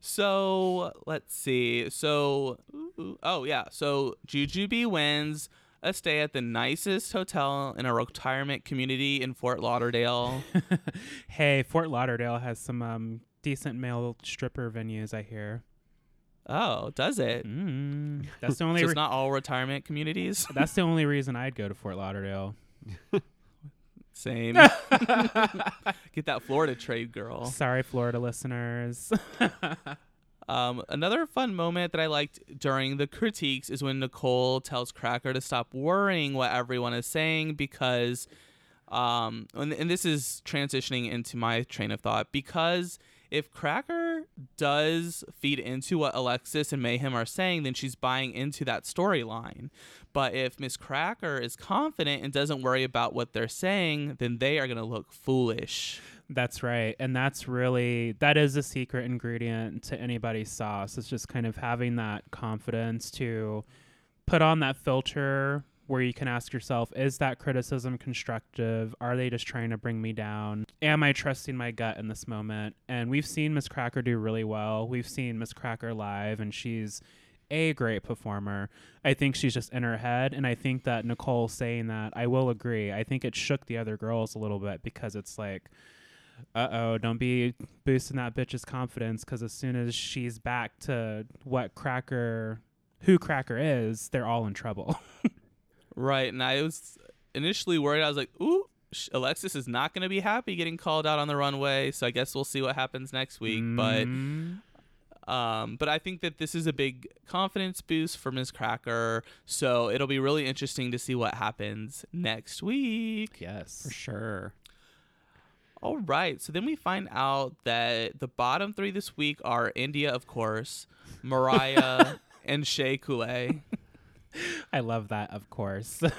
so let's see. So, ooh, oh yeah. So Jujubee wins a stay at the nicest hotel in a retirement community in Fort Lauderdale. hey, Fort Lauderdale has some um, decent male stripper venues, I hear. oh, does it? Mm, that's the So only. it's Re- not all retirement communities. that's the only reason I'd go to Fort Lauderdale. Same. Get that Florida trade girl. Sorry, Florida listeners. Um, another fun moment that I liked during the critiques is when Nicole tells Cracker to stop worrying what everyone is saying because, um, and, and this is transitioning into my train of thought because if Cracker does feed into what Alexis and Mayhem are saying, then she's buying into that storyline. But if Miz Cracker is confident and doesn't worry about what they're saying, then they are going to look foolish. That's right. And that's really that is a secret ingredient to anybody's sauce. It's just kind of having that confidence to put on that filter where you can ask yourself, is that criticism constructive? Are they just trying to bring me down? Am I trusting my gut in this moment? And we've seen Miz Cracker do really well. We've seen Miz Cracker live and she's a great performer. I think she's just in her head and I think that Nicole saying that, I will agree. I think it shook the other girls a little bit because it's like uh oh, don't be boosting that bitch's confidence because as soon as she's back to what Cracker, who Cracker is, they're all in trouble. Right, and I was initially worried. I was like, "Ooh, Alexis is not going to be happy getting called out on the runway." So I guess we'll see what happens next week. Mm, But um, but I think that this is a big confidence boost for Miz Cracker. So it'll be really interesting to see what happens next week. yes, For sure. All right, so then we find out that the bottom three this week are India, of course, Mariah, and Shea Coulee. I love that, of course.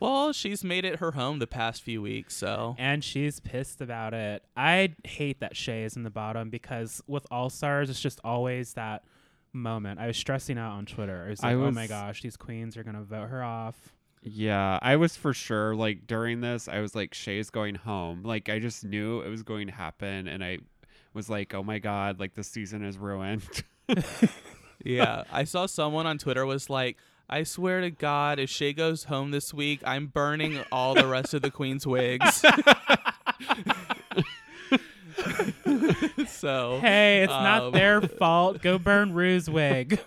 Well, she's made it her home the past few weeks, so and she's pissed about it. I hate that Shea is in the bottom because with All Stars, it's just always that moment. I was stressing out on Twitter. I was I like, oh my gosh, these queens are gonna vote her off. Yeah, I was for sure like during this, I was like, Shea's going home. Like I just knew it was going to happen, and I was like, oh my god, like the season is ruined. yeah, I saw someone on Twitter was like, "I swear to God, if Shea goes home this week, I'm burning all the rest of the Queen's wigs." so Hey, it's Um, not their fault. Go burn Ru's wig.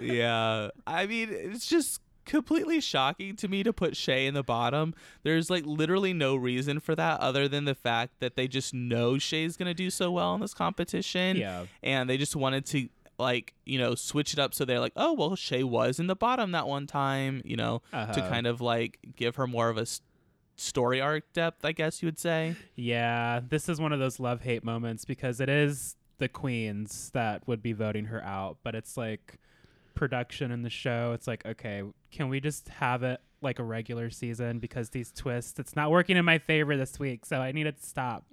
yeah, I mean, it's just completely shocking to me to put Shea in the bottom. There's like literally no reason for that other than the fact that they just know Shea's gonna do so well in this competition. yeah. and they just wanted to like you know switch it up so they're like oh well shea was in the bottom that one time you know to Uh-huh. kind of like give her more of a story arc depth i guess you would say Yeah, this is one of those love hate moments because it is the queens that would be voting her out, but it's like production in the show. It's like, okay, can we just have it like a regular season because these twists, it's not working in my favor this week, so I need it to stop.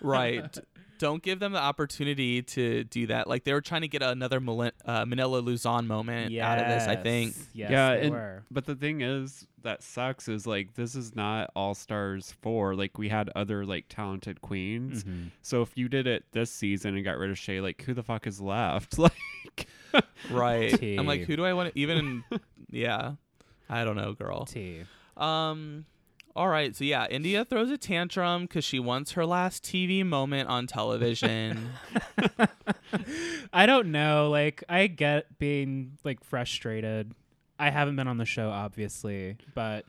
right don't give them the opportunity to do that like they were trying to get another Mel- uh, manila luzon moment out of this i think Yes, Yes, Yeah, they and- were. but the thing is that sucks is like this is not All Stars four. Like we had other like talented queens. Mhm. So if you did it this season and got rid of Shea, like who the fuck is left? Like right i'm like who do i want to even yeah i don't know girl T. Um. All right. So yeah, India throws a tantrum because she wants her last TV moment on television. I don't know. Like, I get being like frustrated. I haven't been on the show, obviously, but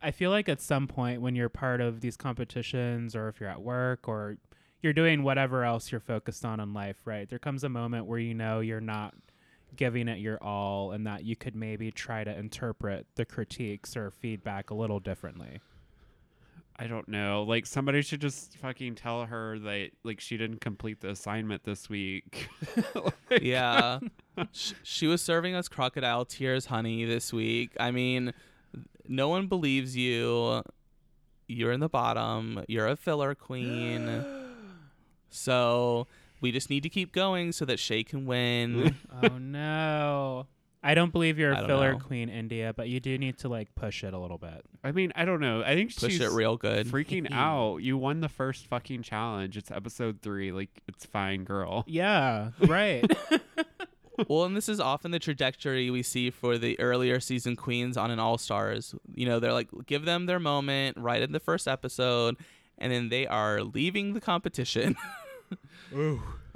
I feel like at some point when you're part of these competitions or if you're at work or you're doing whatever else you're focused on in life, right? There comes a moment where you know you're not giving it your all and that you could maybe try to interpret the critiques or feedback a little differently. I don't know. Like somebody should just fucking tell her that like she didn't complete the assignment this week. Like, yeah. Sh- she was serving us crocodile tears honey this week. I mean, no one believes you. You're in the bottom. You're a filler queen. so we just need to keep going so that Shea can win. oh no. I don't believe you're I a don't filler know. queen, India, but you do need to like push it a little bit. I mean, I don't know. I think Push she's it real good. freaking out. You won the first fucking challenge. It's episode three. Like it's fine, girl. Yeah, right. well, and this is often the trajectory we see for the earlier season queens on an All Stars. You know, they're like, give them their moment right in the first episode, and then they are leaving the competition.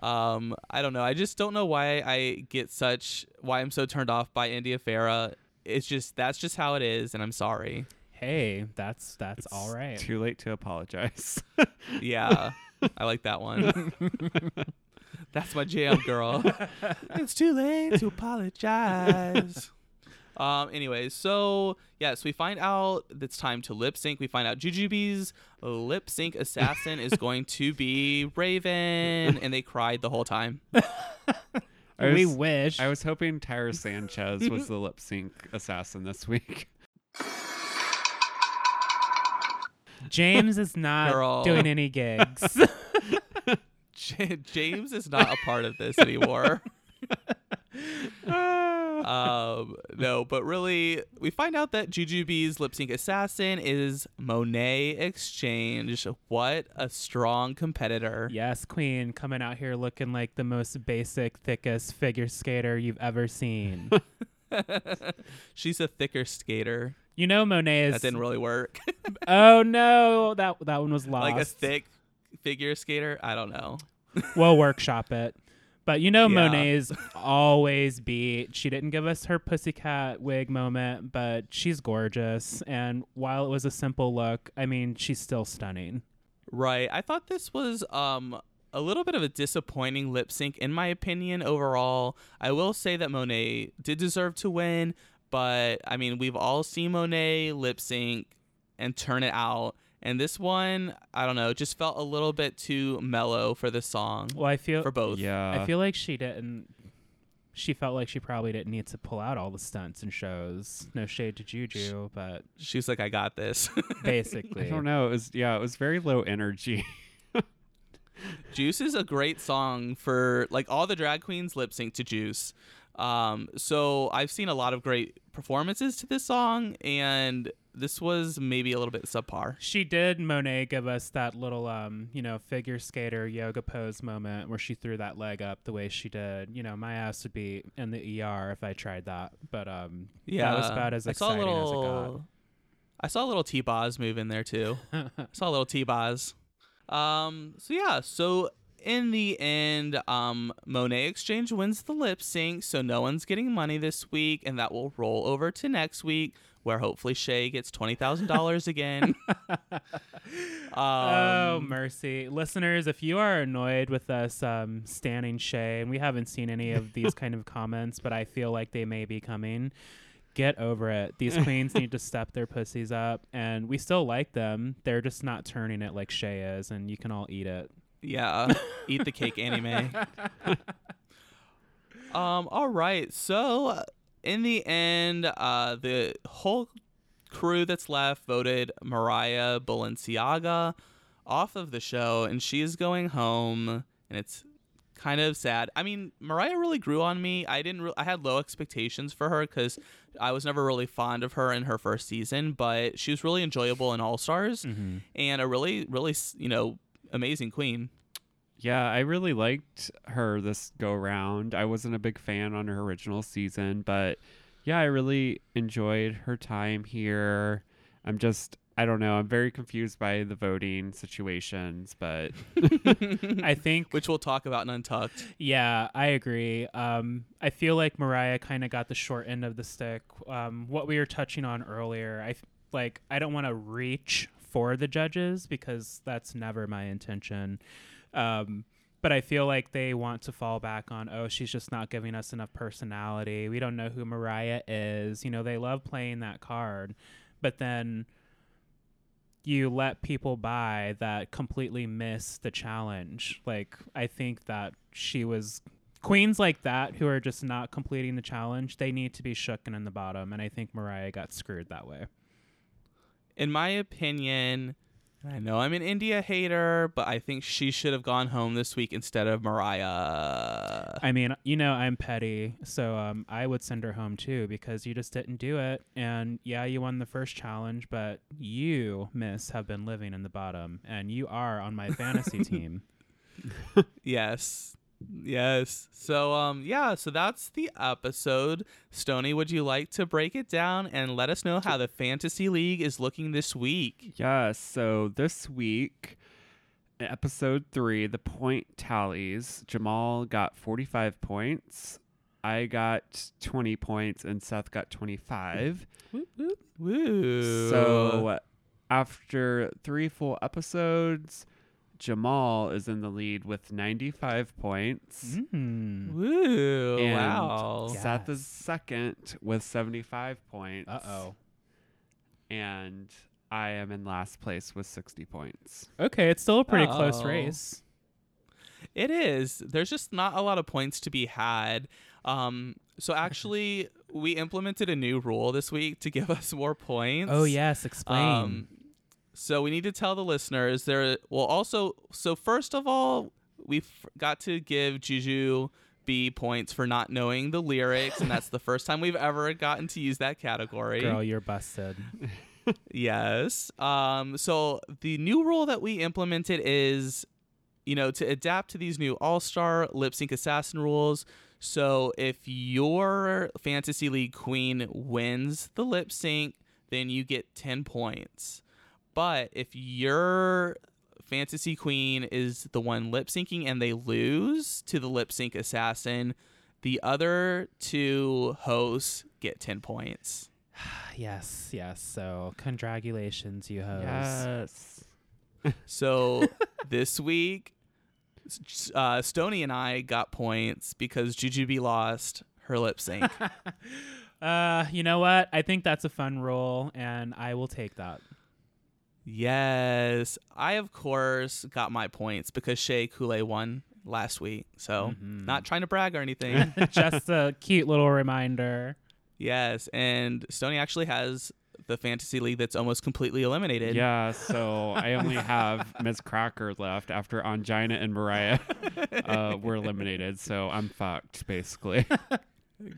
Um, I don't know. I just don't know why I get such why I'm so turned off by India Ferrah. It's just that's just how it is, and I'm sorry. hey, that's that's It's all right. Too late to apologize. Yeah, I like that one. that's my jam, girl. it's too late to apologize. Um. Anyways, so yes, we find out it's time to lip sync. We find out Jujubee's lip sync assassin is going to be Raven, and they cried the whole time. I we was- wish. I was hoping Tyra Sanchez was the lip sync assassin this week. James is not Girl. doing any gigs. J- James is not a part of this anymore. um, no, but really, we find out that Jujubee's lip sync assassin is Monét X Change. What a strong competitor. yes, Queen coming out here looking like the most basic, thickest figure skater you've ever seen. She's a thicker skater. you know Monet is. That didn't really work. oh no, that that one was lost. like a thick figure skater. I don't know. we'll workshop it. But you know Yeah. Monet's always beat. She didn't give us her pussycat wig moment, but she's gorgeous. And while it was a simple look, I mean, she's still stunning. Right. I thought this was um a little bit of a disappointing lip sync in my opinion overall. I will say that Monet did deserve to win, but I mean, we've all seen Monet lip sync and turn it out. And this one, I don't know, just felt a little bit too mellow for the song Well, I feel for both. Yeah. I feel like she didn't. She felt like she probably didn't need to pull out all the stunts and shows. No shade to Juju, but She's like, I got this. basically, I don't know. It was yeah, it was very low energy. Juice is a great song for like all the drag queens lip sync to Juice. Um, so I've seen a lot of great performances to this song, and this was maybe a little bit subpar. She did Monet give us that little um, you know, figure skater yoga pose moment where she threw that leg up the way she did. You know, my ass would be in the ER if I tried that. But um Yeah, that was about as I saw a exciting little. I saw a little T Boz move in there too. as it got. I saw a little T Boz. Um. So yeah. So in the end, um, Monét X Change wins the lip sync, so no one's getting money this week, and that will roll over to next week, where hopefully Shea gets twenty thousand dollars again. oh um, mercy, listeners! If you are annoyed with us um, standing Shea, and we haven't seen any of these kind of comments, but I feel like they may be coming. Get over it. These queens need to step their pussies up, and we still like them. They're just not turning it like Shea is, and you can all eat it. Yeah, eat the cake, anime. um. All right. So uh, in the end, uh, the whole crew that's left voted Mariah Balenciaga off of the show, and she's going home, and it's kind of sad. I mean, Mariah really grew on me. I didn't. Re- I had low expectations for her because I was never really fond of her in her first season, but she was really enjoyable in All Stars Mm-hmm. and a really, really, you know, amazing queen. Yeah, I really liked her this go round. I wasn't a big fan on her original season, but yeah, I really enjoyed her time here. I'm just I don't know, I'm very confused by the voting situations, but I think which we'll talk about in Untucked. Yeah, I agree. Um, I feel like Mariah kind of got the short end of the stick. Um, what we were touching on earlier, I, f- like I don't want to reach for the judges because that's never my intention. Um, but I feel like they want to fall back on, oh, she's just not giving us enough personality. We don't know who Mariah is. You know, they love playing that card. But then you let people by that completely miss the challenge. Like, I think that she was. Queens like that who are just not completing the challenge, they need to be shooken in the bottom. And I think Mariah got screwed that way. In my opinion, I know I'm an India hater, but I think she should have gone home this week instead of Mariah. I mean, you know, I'm petty, so um, I would send her home too because you just didn't do it. And yeah, you won the first challenge, but you, Miss, have been living in the bottom, and you are on my fantasy team. yes. Yes. So um yeah, so that's the episode. Stony, would you like to break it down and let us know how the fantasy league is looking this week? Yeah, so this week, episode three, the point tallies. Jamal got 45 points. I got 20 points and Seth got 25. Woo. So after three full episodes, Jamal is in the lead with 95 points. Mm. Woo. And wow. Seth Yes. is second with 75 points. Uh oh. And I am in last place with 60 points. Okay, it's still a pretty close Oh. race. It is. There's just not a lot of points to be had. Um, so actually, we implemented a new rule this week to give us more points. Oh yes, explain. Um, so we need to tell the listeners there. Well, also, so first of all, we got to give Juju B points for not knowing the lyrics, and that's the first time we've ever gotten to use that category. Girl, you're busted. Yes. Um, so the new rule that we implemented is, you know, to adapt to these new All Star lip sync assassin rules. So if your fantasy league queen wins the lip sync, then you get 10 points. But if your fantasy queen is the one lip syncing and they lose to the lip sync assassin, the other two hosts get 10 points. yes, yes. So congratulations, you hoes. Yes. So this week, uh, Stony and I got points because Jujubee lost her lip sync. Uh, you know what? I think that's a fun role, and I will take that. Yes, I of course got my points because Shea Coulee won last week. So Mhm. not trying to brag or anything. Just a cute little reminder. yes, and Stony actually has the fantasy league that's almost completely eliminated. Yeah, so I only have Miz Cracker left after Ongina and Mariah uh, were eliminated. So I'm fucked, basically.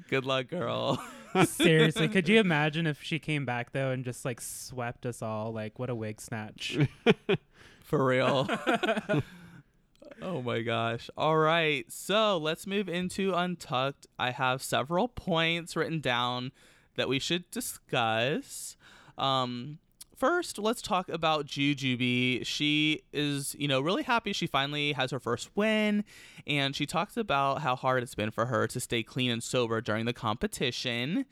Good luck, girl. Seriously, could you imagine if she came back though and just like swept us all? Like, what a wig snatch! For real. oh my gosh. All right. So let's move into Untucked. I have several points written down that we should discuss. Um, first, let's talk about Jujubee. She is, you know, really happy she finally has her first win. And she talks about how hard it's been for her to stay clean and sober during the competition.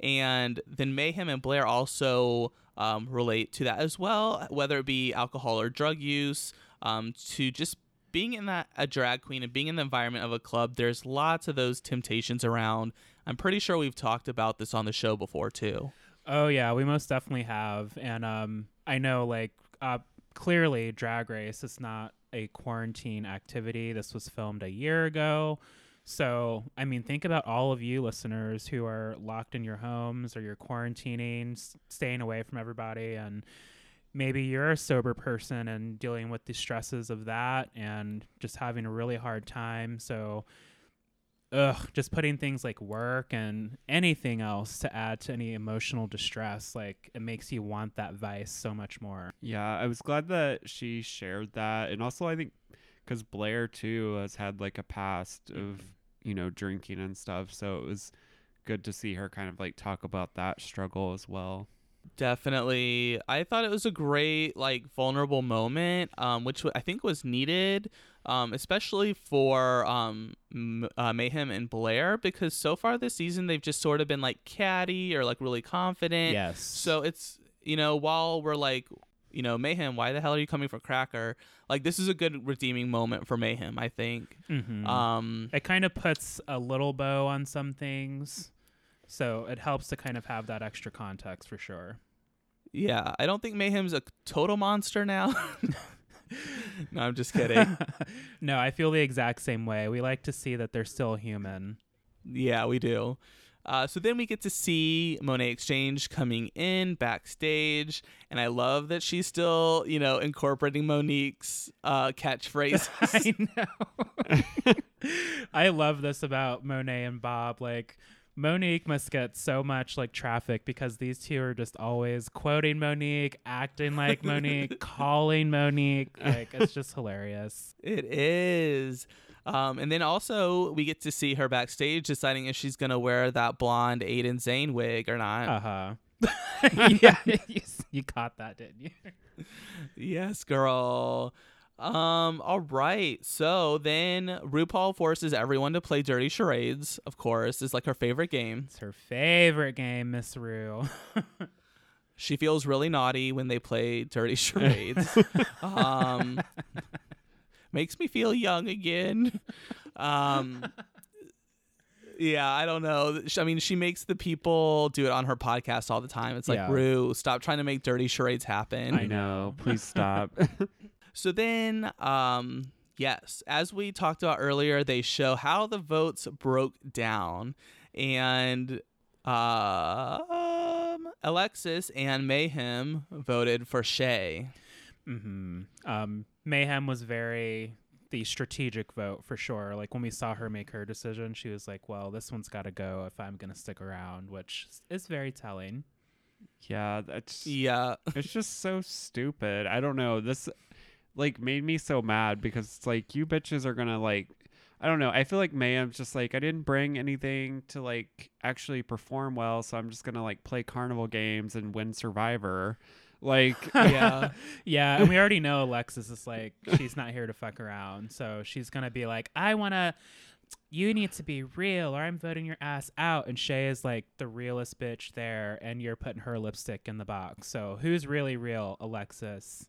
And then Mayhem and Blair also um, relate to that as well, whether it be alcohol or drug use, um, to just being in that a drag queen and being in the environment of a club. There's lots of those temptations around. I'm pretty sure we've talked about this on the show before too. Oh yeah, we most definitely have, and um, I know like uh, clearly Drag Race is not a quarantine activity. This was filmed a year ago. So, I mean, think about all of you listeners who are locked in your homes or you're quarantining, s- staying away from everybody, and maybe you're a sober person and dealing with the stresses of that and just having a really hard time. So, ugh, just putting things like work and anything else to add to any emotional distress, like it makes you want that vice so much more. yeah, I was glad that she shared that. And also, I think because Blair, too, has had like a past of, you know, drinking and stuff. So it was good to see her kind of like talk about that struggle as well. Definitely. I thought it was a great, like, vulnerable moment, um, which I think was needed, um, especially for um, uh, Mayhem and Blair, because so far this season they've just sort of been like catty or like really confident. Yes. So it's you know, while we're like, you know, Mayhem, why the hell are you coming for Cracker? Like, this is a good redeeming moment for Mayhem, I think. Mhm. Um, it kind of puts a little bow on some things. So it helps to kind of have that extra context for sure. yeah, I don't think Mayhem's a total monster now. no, I'm just kidding. no, I feel the exact same way. We like to see that they're still human. Yeah, we do. Uh, so then we get to see Monét X Change coming in backstage, and I love that she's still, you know, incorporating Monique's uh, catchphrases. I know. I love this about Monet and Bob. Like Monique must get so much like traffic because these two are just always quoting Monique, acting like Monique, calling Monique. Like it's just hilarious. It is. Um, and then also we get to see her backstage deciding if she's gonna wear that blonde Aiden Zhane wig or not. Uh huh. yeah, you, you caught that, didn't you? Yes, girl. Um, all right. So then RuPaul forces everyone to play dirty charades, of course, is like her favorite game. It's her favorite game, Miss Ru. She feels really naughty when they play dirty charades. um makes me feel young again. Um Yeah, I don't know. I mean, she makes the people do it on her podcast all the time. It's like, Yeah. Ru, stop trying to make dirty charades happen. I know. Please stop. So then, um, yes, as we talked about earlier, they show how the votes broke down, and uh, um, Alexis and Mayhem voted for Shea. hmm Um, Mayhem was very the strategic vote for sure. Like when we saw her make her decision, she was like, "Well, this one's got to go if I'm gonna stick around," which is very telling. yeah, that's Yeah, it's just so stupid. I don't know. This like made me so mad because it's like you bitches are gonna like I don't know. I feel like Mayhem's just like I didn't bring anything to like actually perform well, so I'm just gonna like play carnival games and win Survivor. Like yeah, Yeah, and we already know Alexis is like she's not here to fuck around, so she's gonna be like, "I wanna." You need to be real, or I'm voting your ass out. And Shea is like the realest bitch there, and you're putting her lipstick in the box. So who's really real, Alexis?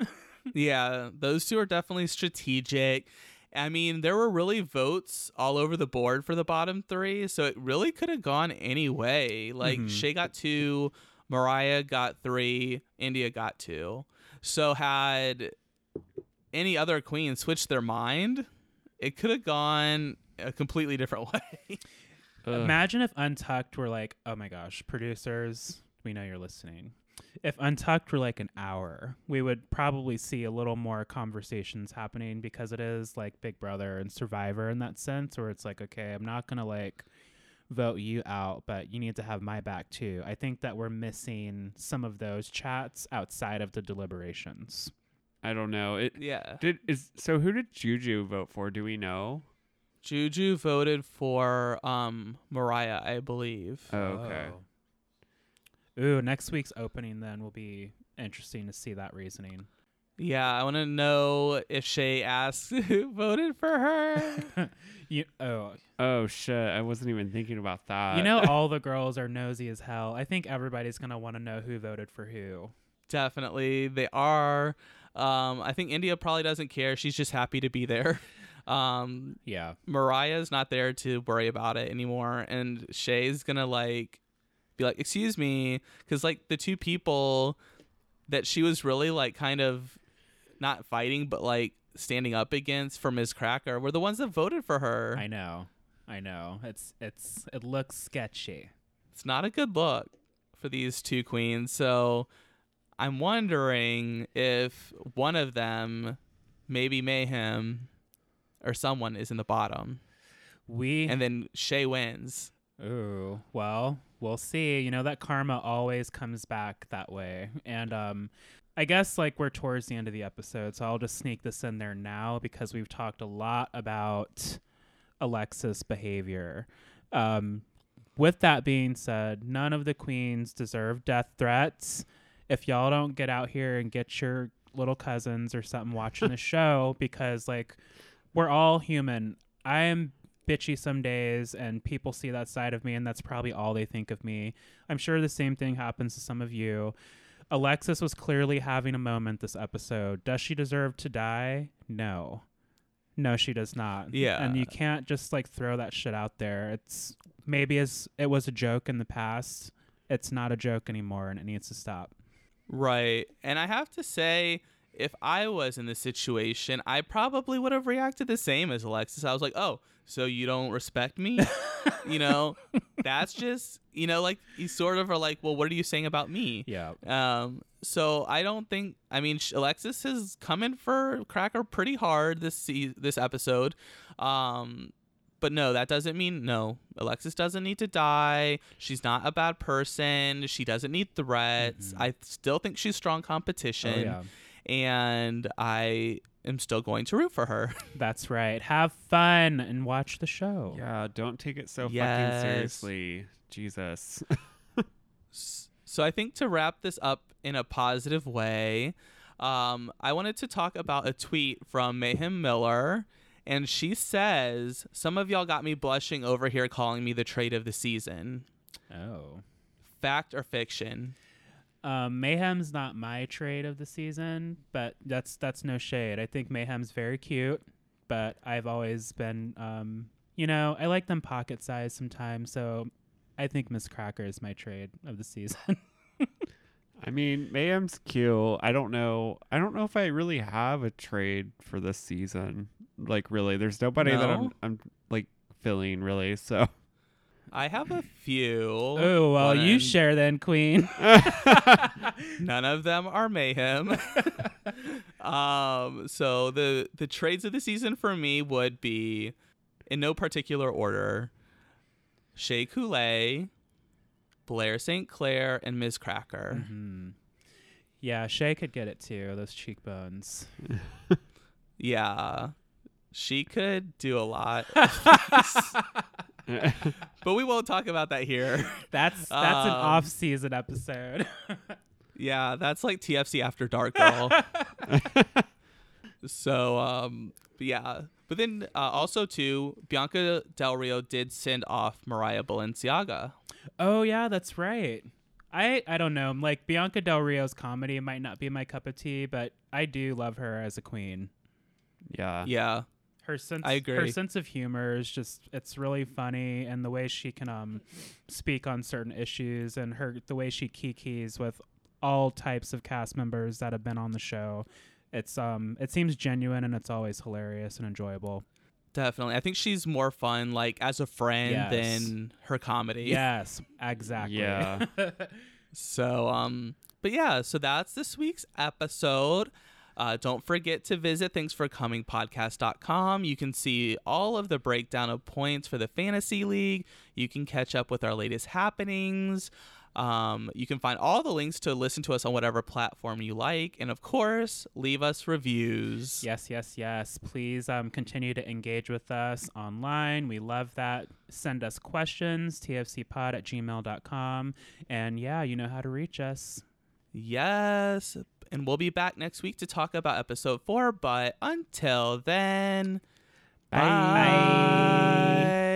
yeah. Those two are definitely strategic. I mean, there were really votes all over the board for the bottom three, so it really could have gone any way. Like Mhm. Shea got two, Mariah got three, India got two. So had any other queen switched their mind, it could have gone a completely different way. ugh. Imagine if Untucked were like, oh my gosh, producers, we know you're listening. If Untucked were like an hour, we would probably see a little more conversations happening because it is like Big Brother and Survivor in that sense, where it's like, okay, I'm not gonna like vote you out, but you need to have my back too. I think that we're missing some of those chats outside of the deliberations. I don't know. It yeah. did is so who did Juju vote for? Do we know? Juju voted for um Mariah, I believe. Oh, okay. Ooh, next week's opening then will be interesting to see that reasoning. Yeah, I want to know if Shea asks who voted for her. you oh Oh shit! I wasn't even thinking about that. You know, all the girls are nosy as hell. I think everybody's gonna want to know who voted for who. Definitely, they are. Um, I think India probably doesn't care. She's just happy to be there. Um, Yeah, Mariah's not there to worry about it anymore, and Shea's gonna like be like, "Excuse me," because like the two people that she was really like kind of not fighting, but like standing up against for Miz Cracker were the ones that voted for her. I know, I know. It's it's it looks sketchy. it's not a good look for these two queens. So I'm wondering if one of them, maybe Mayhem or someone, is in the bottom, We and then Shea wins. ooh well, we'll see. You know that karma always comes back that way, and um. I guess like we're towards the end of the episode, so I'll just sneak this in there now because we've talked a lot about Alexis' behavior. Um, with that being said, none of the queens deserve death threats. If y'all don't get out here and get your little cousins or something watching the show, because like we're all human. I am bitchy some days, and people see that side of me, and that's probably all they think of me. I'm sure the same thing happens to some of you. Alexis was clearly having a moment this episode. Does she deserve to die? No. No, she does not. Yeah. And you can't just like throw that shit out there. It's maybe as it was a joke in the past. It's not a joke anymore and it needs to stop. Right. And I have to say, if I was in this situation, I probably would have reacted the same as Alexis. I was like, oh, so you don't respect me? you know, that's just, you know, like you sort of are like, well, what are you saying about me? Yeah. Um, so I don't think. I mean, Alexis is coming for Cracker pretty hard this se- this episode. Um, but no, that doesn't mean no. Alexis doesn't need to die. She's not a bad person. She doesn't need threats. Mhm. I still think she's strong Oh, competition, yeah. And I am still going to root for her. That's right. Have fun and watch the show. Yeah, don't take it so Yes. fucking seriously. Jesus. So I think to wrap this up in a positive way, um, I wanted to talk about a tweet from Mayhem Miller. And she says, Some of y'all got me blushing over here calling me the trade of the season. Oh. Fact or fiction? Um, Mayhem's not my trade of the season, but that's that's no shade. I think Mayhem's very cute, but I've always been, um, you know, I like them pocket size sometimes. So I think Miz Cracker is my trade of the season. I mean, Mayhem's cute. I don't know. I don't know if I really have a trade for this season. Like, really, there's nobody that I'm, I'm like feeling really. So, I have a few. oh well, you share then, Queen. None of them are mayhem. um, so the the trades of the season for me would be, in no particular order, Shea Coulee, Blair St. Clair, and Miz Cracker. hmm Yeah, Shea could get it too. Those cheekbones. Yeah, she could do a lot, but we won't talk about that here. That's that's an Um, off-season episode. yeah, that's like TFC After Dark, girl. So, um, yeah. But then uh, also too, Bianca Del Rio did send off Mariah Balenciaga. Oh yeah, that's right. I I don't know. Like Bianca Del Rio's comedy might not be my cup of tea, but I do love her as a queen. yeah. Yeah, Her sense I her sense of humor is just it's really funny and the way she can um speak on certain issues and her the way she kikis with all types of cast members that have been on the show. It's um it seems genuine and it's always hilarious and enjoyable. definitely. I think she's more fun like as a friend Yes. than her comedy. Yes, exactly. Yeah. So, um, but yeah, so that's this week's episode. Uh, don't forget to visit thanksforcomingpodcast.com. You can see all of the breakdown of points for the fantasy league. You can catch up with our latest happenings. Um, you can find all the links to listen to us on whatever platform you like, and of course, leave us reviews. Yes, yes, yes. Please um, continue to engage with us online. We love that. Send us questions, tfcpod at gmail.com. And yeah, you know how to reach us. Yes. And we'll be back next week to talk about episode four. But until then, bye. bye. bye.